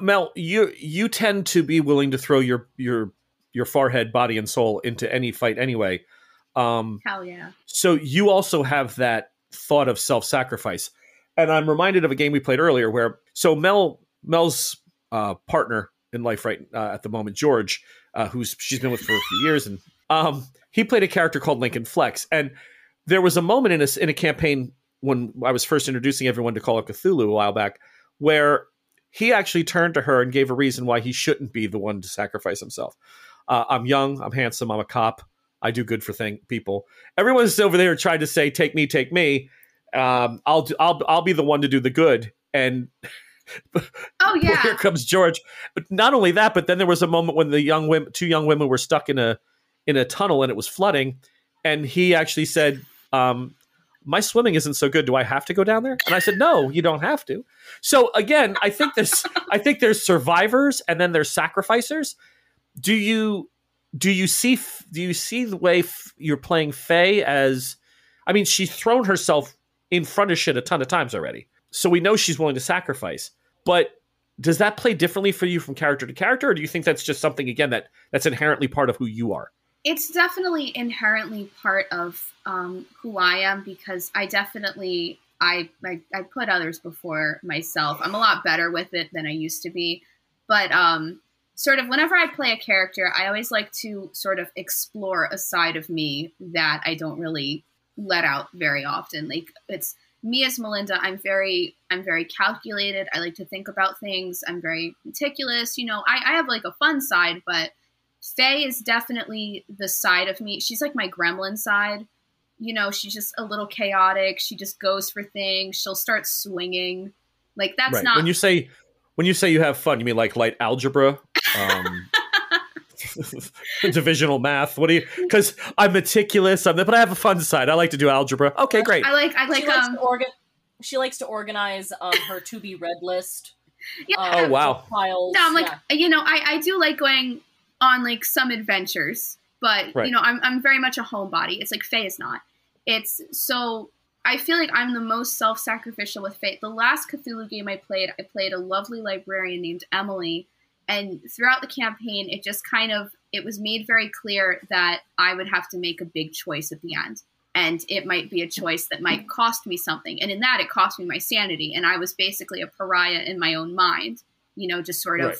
Mel, you you tend to be willing to throw your your your forehead, body, and soul into any fight anyway. Um, Hell yeah. so you also have that thought of self-sacrifice and i'm reminded of a game we played earlier where so mel mel's uh, partner in life right uh, at the moment george uh, who's she's been with for a few years and um, he played a character called lincoln flex and there was a moment in a, in a campaign when i was first introducing everyone to call of cthulhu a while back where he actually turned to her and gave a reason why he shouldn't be the one to sacrifice himself uh, i'm young i'm handsome i'm a cop I do good for thing people. Everyone's over there trying to say, "Take me, take me." Um, I'll I'll I'll be the one to do the good. And Oh yeah. here comes George. But not only that, but then there was a moment when the young women, two young women, were stuck in a in a tunnel and it was flooding, and he actually said, um, "My swimming isn't so good. Do I have to go down there?" And I said, "No, you don't have to." So again, I think there's I think there's survivors and then there's sacrificers. Do you do you see do you see the way f- you're playing Faye as? I mean, she's thrown herself in front of shit a ton of times already, so we know she's willing to sacrifice. But does that play differently for you from character to character, or do you think that's just something again that that's inherently part of who you are? it's definitely inherently part of um, who I am because I definitely I, I I put others before myself. I'm a lot better with it than I used to be, but um, sort of whenever I play a character, I always like to sort of explore a side of me that I don't really let out very often. Like it's me as Melinda. I'm very I'm very calculated. I like to think about things. I'm very meticulous. You know, I, I have like a fun side, but Faye is definitely the side of me. She's like my gremlin side. You know, she's just a little chaotic. She just goes for things. She'll start swinging. Like that's right. not When you say when you say you have fun, you mean like light algebra, um, divisional math. What do you? Because I'm meticulous. I'm, but I have a fun side. I like to do algebra. Okay, great. I like I like she likes um to organ. She likes to organize um, her to be read list. yeah, um, Oh, wow. Files. No, I'm like yeah. you know, I, I do like going on like some adventures, but Right. you know, I'm I'm very much a homebody. It's like Faye is not. It's so I feel like I'm the most self-sacrificial with Faye. The last Cthulhu game I played, I played a lovely librarian named Emily, and throughout the campaign, it just kind of it was made very clear that I would have to make a big choice at the end. And it might be a choice that might cost me something. And in that, it cost me my sanity. And I was basically a pariah in my own mind, you know, just sort of Right.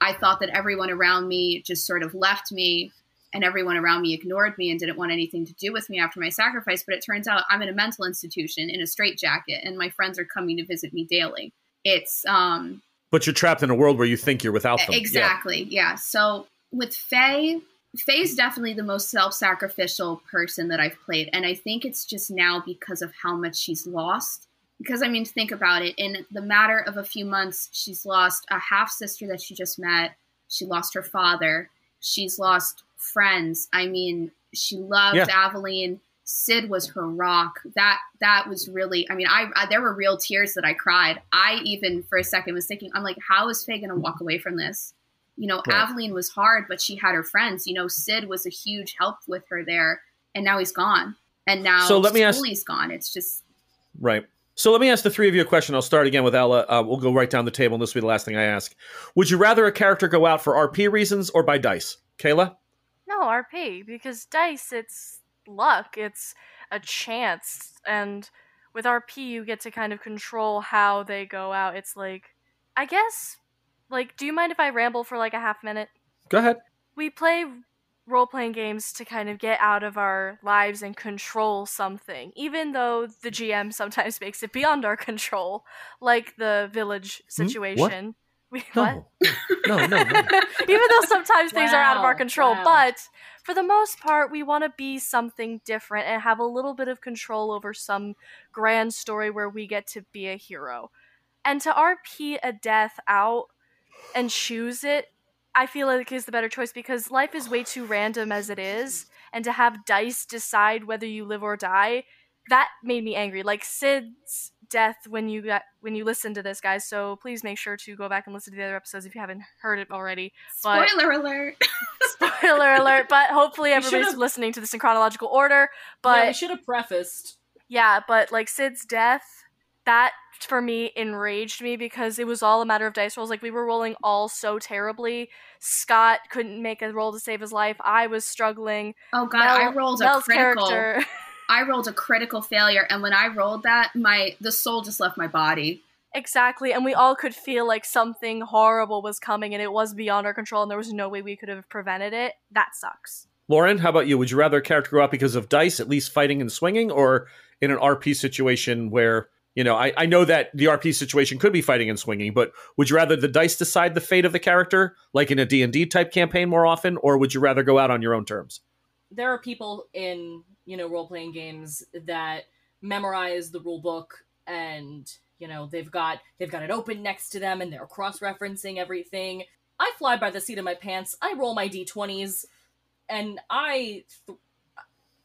I thought that everyone around me just sort of left me and everyone around me ignored me and didn't want anything to do with me after my sacrifice. But it turns out I'm in a mental institution in a straitjacket and my friends are coming to visit me daily. It's um but you're trapped in a world where you think you're without them. Yeah. exactly, yeah. So with Faye, Faye's definitely the most self-sacrificial person that I've played, and I think it's just now because of how much she's lost. Because I mean, think about it. In the matter of a few months, she's lost a half sister that she just met. She lost her father. She's lost friends. I mean, she loved Yeah. Aveline. Sid was her rock. That that was really. I mean, I, I there were real tears that I cried. I even for a second was thinking, I'm like, how is Faye going to walk away from this? You know, Right. Aveline was hard, but she had her friends. You know, Sid was a huge help with her there, and now he's gone. And now So let me ask- Schooley's gone. It's just Right. So let me ask the three of you a question. I'll start again with Ella. Uh, we'll go right down the table, and this will be the last thing I ask. Would you rather a character go out for RP reasons or by dice? Kayla? No, RP, because dice, it's luck, it's a chance, and with RP you get to kind of control how they go out. It's like I guess like do you mind if I ramble for like a half minute? Go ahead. We play role playing games to kind of get out of our lives and control something, even though the GM sometimes makes it beyond our control, like the village hmm? situation. We, what? No, no, no. no. even though sometimes things are out of our control, wow. but for the most part, we want to be something different and have a little bit of control over some grand story where we get to be a hero. And to RP a death out and choose it, I feel like is the better choice because life is way too random as it is, and to have dice decide whether you live or die, that made me angry. Like Sid's death when you got when you listen to this, guys. So please make sure to go back and listen to the other episodes if you haven't heard it already. But- Spoiler alert. Spoiler alert! But hopefully everybody's listening to this in chronological order. yeah, we should have prefaced. yeah, but like Sid's death, that for me enraged me because it was all a matter of dice rolls. Like we were rolling all so terribly. Scott couldn't make a roll to save his life. I was struggling. Oh god, I rolled a Mel's critical. character. I rolled a critical failure, and when I rolled that, my the soul just left my body. Exactly, and we all could feel like something horrible was coming and it was beyond our control and there was no way we could have prevented it. That sucks. Lauren, how about you? Would you rather a character go out because of dice, at least fighting and swinging, or in an RP situation where you know I, I know that the RP situation could be fighting and swinging, but would you rather the dice decide the fate of the character, like in a D and D type campaign more often, or would you rather go out on your own terms? There are people in you know role playing games that memorize the rule book and you know they've got they've got it open next to them and they're cross referencing everything i fly by the seat of my pants i roll my d20s and i th-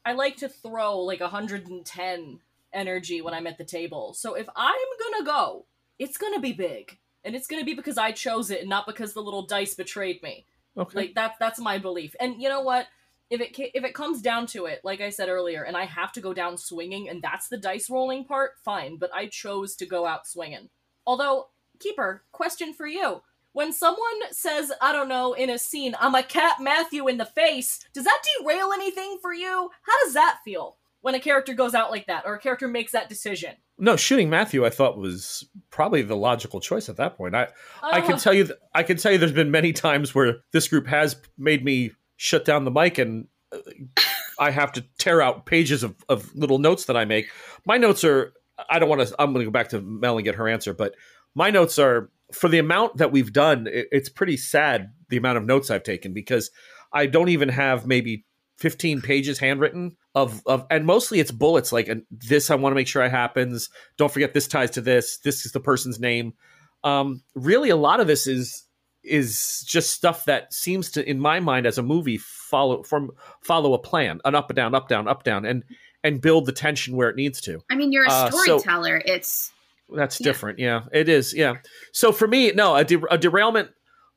i like to throw like 110 energy when i'm at the table so if i'm gonna go it's gonna be big and it's gonna be because i chose it and not because the little dice betrayed me Okay. like that's that's my belief. And you know what? If it if it comes down to it, like I said earlier, and I have to go down swinging, and that's the dice rolling part, fine. But I chose to go out swinging. Although, keeper, question for you: When someone says, I don't know, in a scene, "I'm a cat Matthew in the face," does that derail anything for you? How does that feel when a character goes out like that, or a character makes that decision? no, shooting Matthew, I thought was probably the logical choice at that point. I I can tell you, th- I can tell you, there's been many times where this group has made me shut down the mic, and uh, I have to tear out pages of, of little notes that I make. My notes are, I don't want to. I'm going to go back to Mel and get her answer, but my notes are for the amount that we've done. It, it's pretty sad the amount of notes I've taken because I don't even have maybe 15 pages handwritten of of and mostly it's bullets like this I want to make sure it happens. Don't forget this ties to this. This is the person's name. Um, really, a lot of this is is just stuff that seems to, in my mind, as a movie, follow from follow a plan, an up and down, up down, up down, and and build the tension where it needs to. I mean, you're a Uh, so- storyteller. it's That's Yeah. different. Yeah, it is. Yeah. So for me, no, a, de- a derailment,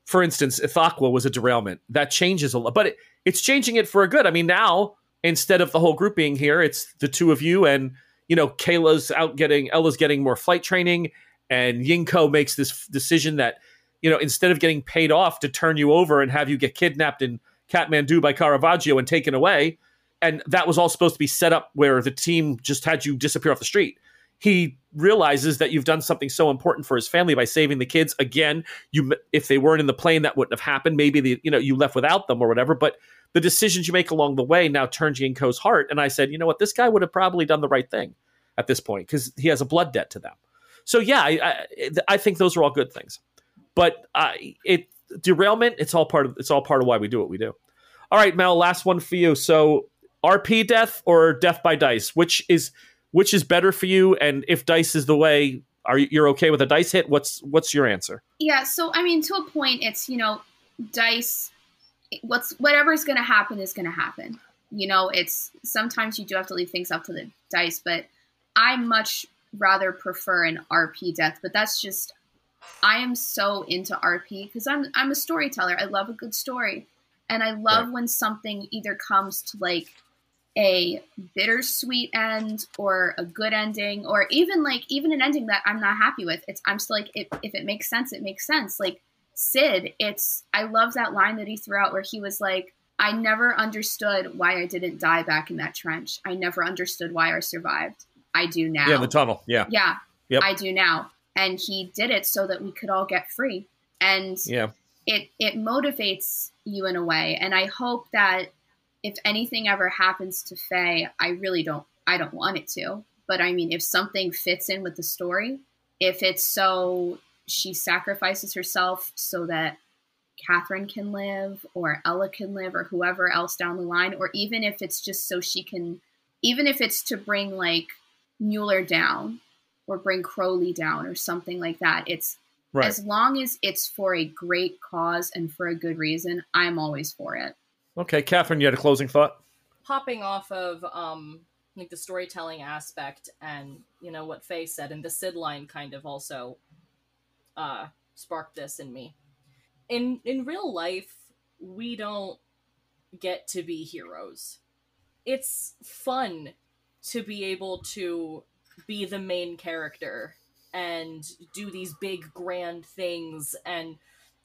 for instance, Ithaqua was a derailment. That changes a lot, but it, it's changing it for a good. I mean, now instead of the whole group being here, it's the two of you, and you know, Kayla's out getting Ella's getting more flight training, and Yinko makes this f- decision that you know instead of getting paid off to turn you over and have you get kidnapped in Kathmandu by Caravaggio and taken away, and that was all supposed to be set up where the team just had you disappear off the street. He realizes that you've done something so important for his family by saving the kids. Again you if they weren't in the plane that wouldn't have happened. Maybe the you know you left without them or whatever but the decisions you make along the way now turn Yinko's heart. And i said you know what? This guy would have probably done the right thing at this point because he has a blood debt to them. So yeah i i, I think those are all good things but uh, it derailment it's all part of it's all part of why we do what we do all right mel last one for you so rp death or death by dice which is which is better for you and if dice is the way are you you're okay with a dice hit what's what's your answer yeah. So I mean, to a point, it's you know, dice. What's whatever's going to happen is going to happen. You know, it's sometimes you do have to leave things up to the dice, but I much rather prefer an RP death. But that's just I am so into RP because I'm I'm a storyteller. I love a good story, and I love when something either comes to like a bittersweet end or a good ending or even like even an ending that I'm not happy with. It's I'm still like if, if it makes sense, it makes sense. Like Sid, it's I love that line that he threw out where he was like, I never understood why I didn't die back in that trench. I never understood why I survived. I do now. Yeah, the tunnel. Yeah. Yeah, Yep. I do now. And he did it so that we could all get free. And Yeah. it it motivates you in a way. And I hope that if anything ever happens to Faye, I really don't I don't want it to. But I mean if something fits in with the story, if it's so she sacrifices herself so that Catherine can live or Ella can live or whoever else down the line, or even if it's just so she can even if it's to bring like Mueller down or bring Crowley down or something like that. It's Right. as long as it's for a great cause and for a good reason, I'm always for it. Okay, Catherine, you had a closing thought? Hopping off of um like the storytelling aspect and you know what Faye said and the Sid line kind of also uh sparked this in me. In in real life, we don't get to be heroes. It's fun to be able to be the main character and do these big grand things and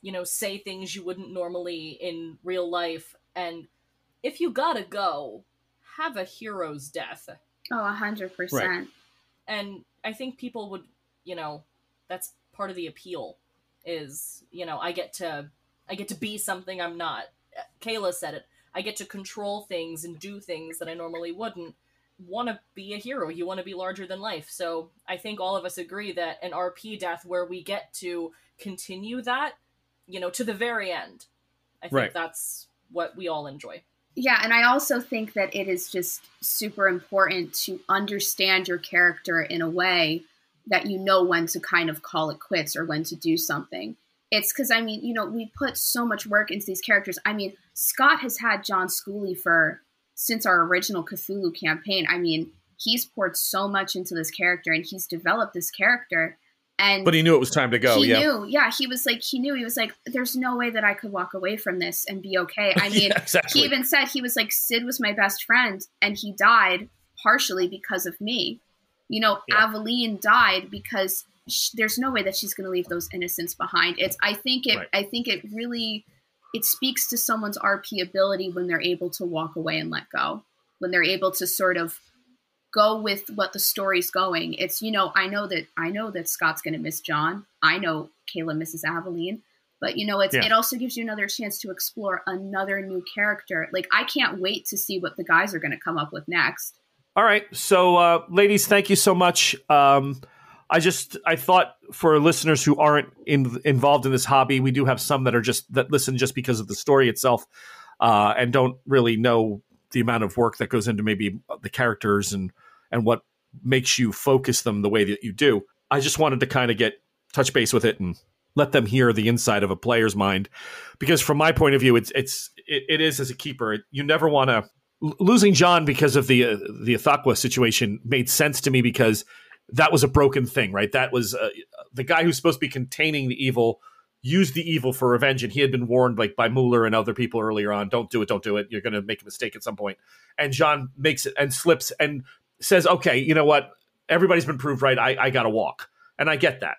you know say things you wouldn't normally in real life. And if you gotta go have a hero's death. Oh, a hundred percent. and i think people would you know that's part of the appeal is you know i get to i get to be something i'm not. Kayla said it. I get to control things and do things that i normally wouldn't want to be a hero you want to be larger than life so i think all of us agree that an rp death where we get to continue that you know to the very end i think Right. that's what we all enjoy Yeah, and I also think that it is just super important to understand your character in a way that you know when to kind of call it quits or when to do something. It's because, I mean, you know, we put so much work into these characters. I mean, Scott has had John Schooley for since our original Cthulhu campaign. I mean, he's poured so much into this character and he's developed this character. And But he knew it was time to go. he yeah. knew, yeah, he was like, he knew, he was like, there's no way that I could walk away from this and be okay. I mean, Yeah, exactly. he even said he was like sid was my best friend and he died partially because of me you know Yeah. aveline died because sh- there's no way that she's going to leave those innocents behind it's i think it Right. i think it really it speaks to someone's rp ability when they're able to walk away and let go when they're able to sort of go with what the story's going it's you know i know that i know that scott's going to miss john i know kayla misses aveline but you know it's Yeah. it also gives you another chance to explore another new character like i can't wait to see what the guys are going to come up with next All right. So, uh, ladies, thank you so much. Um, I just I thought for listeners who aren't in, involved in this hobby, we do have some that are just that listen just because of the story itself, uh, and don't really know the amount of work that goes into maybe the characters and and what makes you focus them the way that you do. I just wanted to kind of get touch base with it and let them hear the inside of a player's mind, because from my point of view, it's it's it, it is as a keeper, you never want to losing John because of the uh, the Ithaqua situation made sense to me because that was a broken thing, right? That was uh, the guy who's supposed to be containing the evil used the evil for revenge, and he had been warned like by Mueller and other people earlier on, "Don't do it, don't do it. You're going to make a mistake at some point." And John makes it and slips and says, "Okay, you know what? Everybody's been proved right. I, I got to walk," and I get that.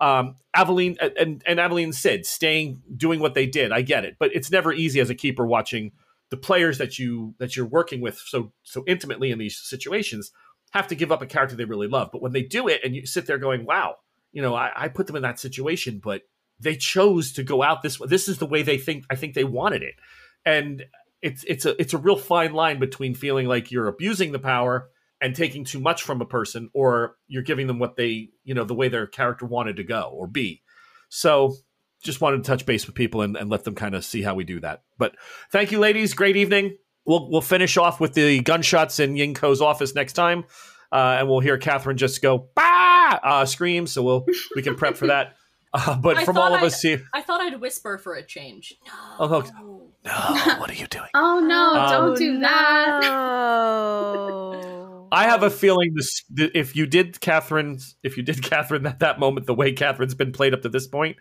Um, Aveline and and Aveline Sid staying doing what they did, I get it, but it's never easy as a keeper watching the players that you that you're working with so so intimately in these situations have to give up a character they really love. But when they do it, and you sit there going, "Wow, you know, I, I put them in that situation, but they chose to go out this way. This is the way they think. I think they wanted it, and it's it's a it's a real fine line between feeling like you're abusing the power and taking too much from a person, or you're giving them what they you know the way their character wanted to go or be. So just wanted to touch base with people and, and let them kind of see how we do that. But thank you, ladies. Great evening. We'll we'll finish off with the gunshots in Yinko's office next time, uh, and we'll hear Catherine just go bah uh, scream. So we'll we can prep for that. Uh, but I from all of I- us here, i thought i'd whisper for a change Oh, no look. no, what are you doing? oh no Um, don't do that No. I have a feeling this. If you did Catherine, if you did Catherine at that moment, the way Catherine's been played up to this point,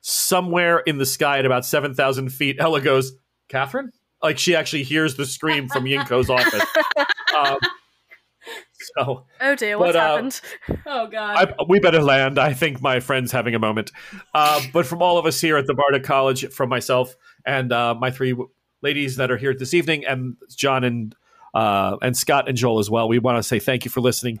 somewhere in the sky at about seven thousand feet, Ella goes, "Catherine," like she actually hears the scream from Yinko's office. Um, so Oh dear, what's But, uh, happened? oh god I, we better land. I think my friend's having a moment. Uh, but from all of us here at the Bardic College, from myself and uh, my three w- ladies that are here this evening, and John and uh, and Scott and Joel as well, we want to say thank you for listening.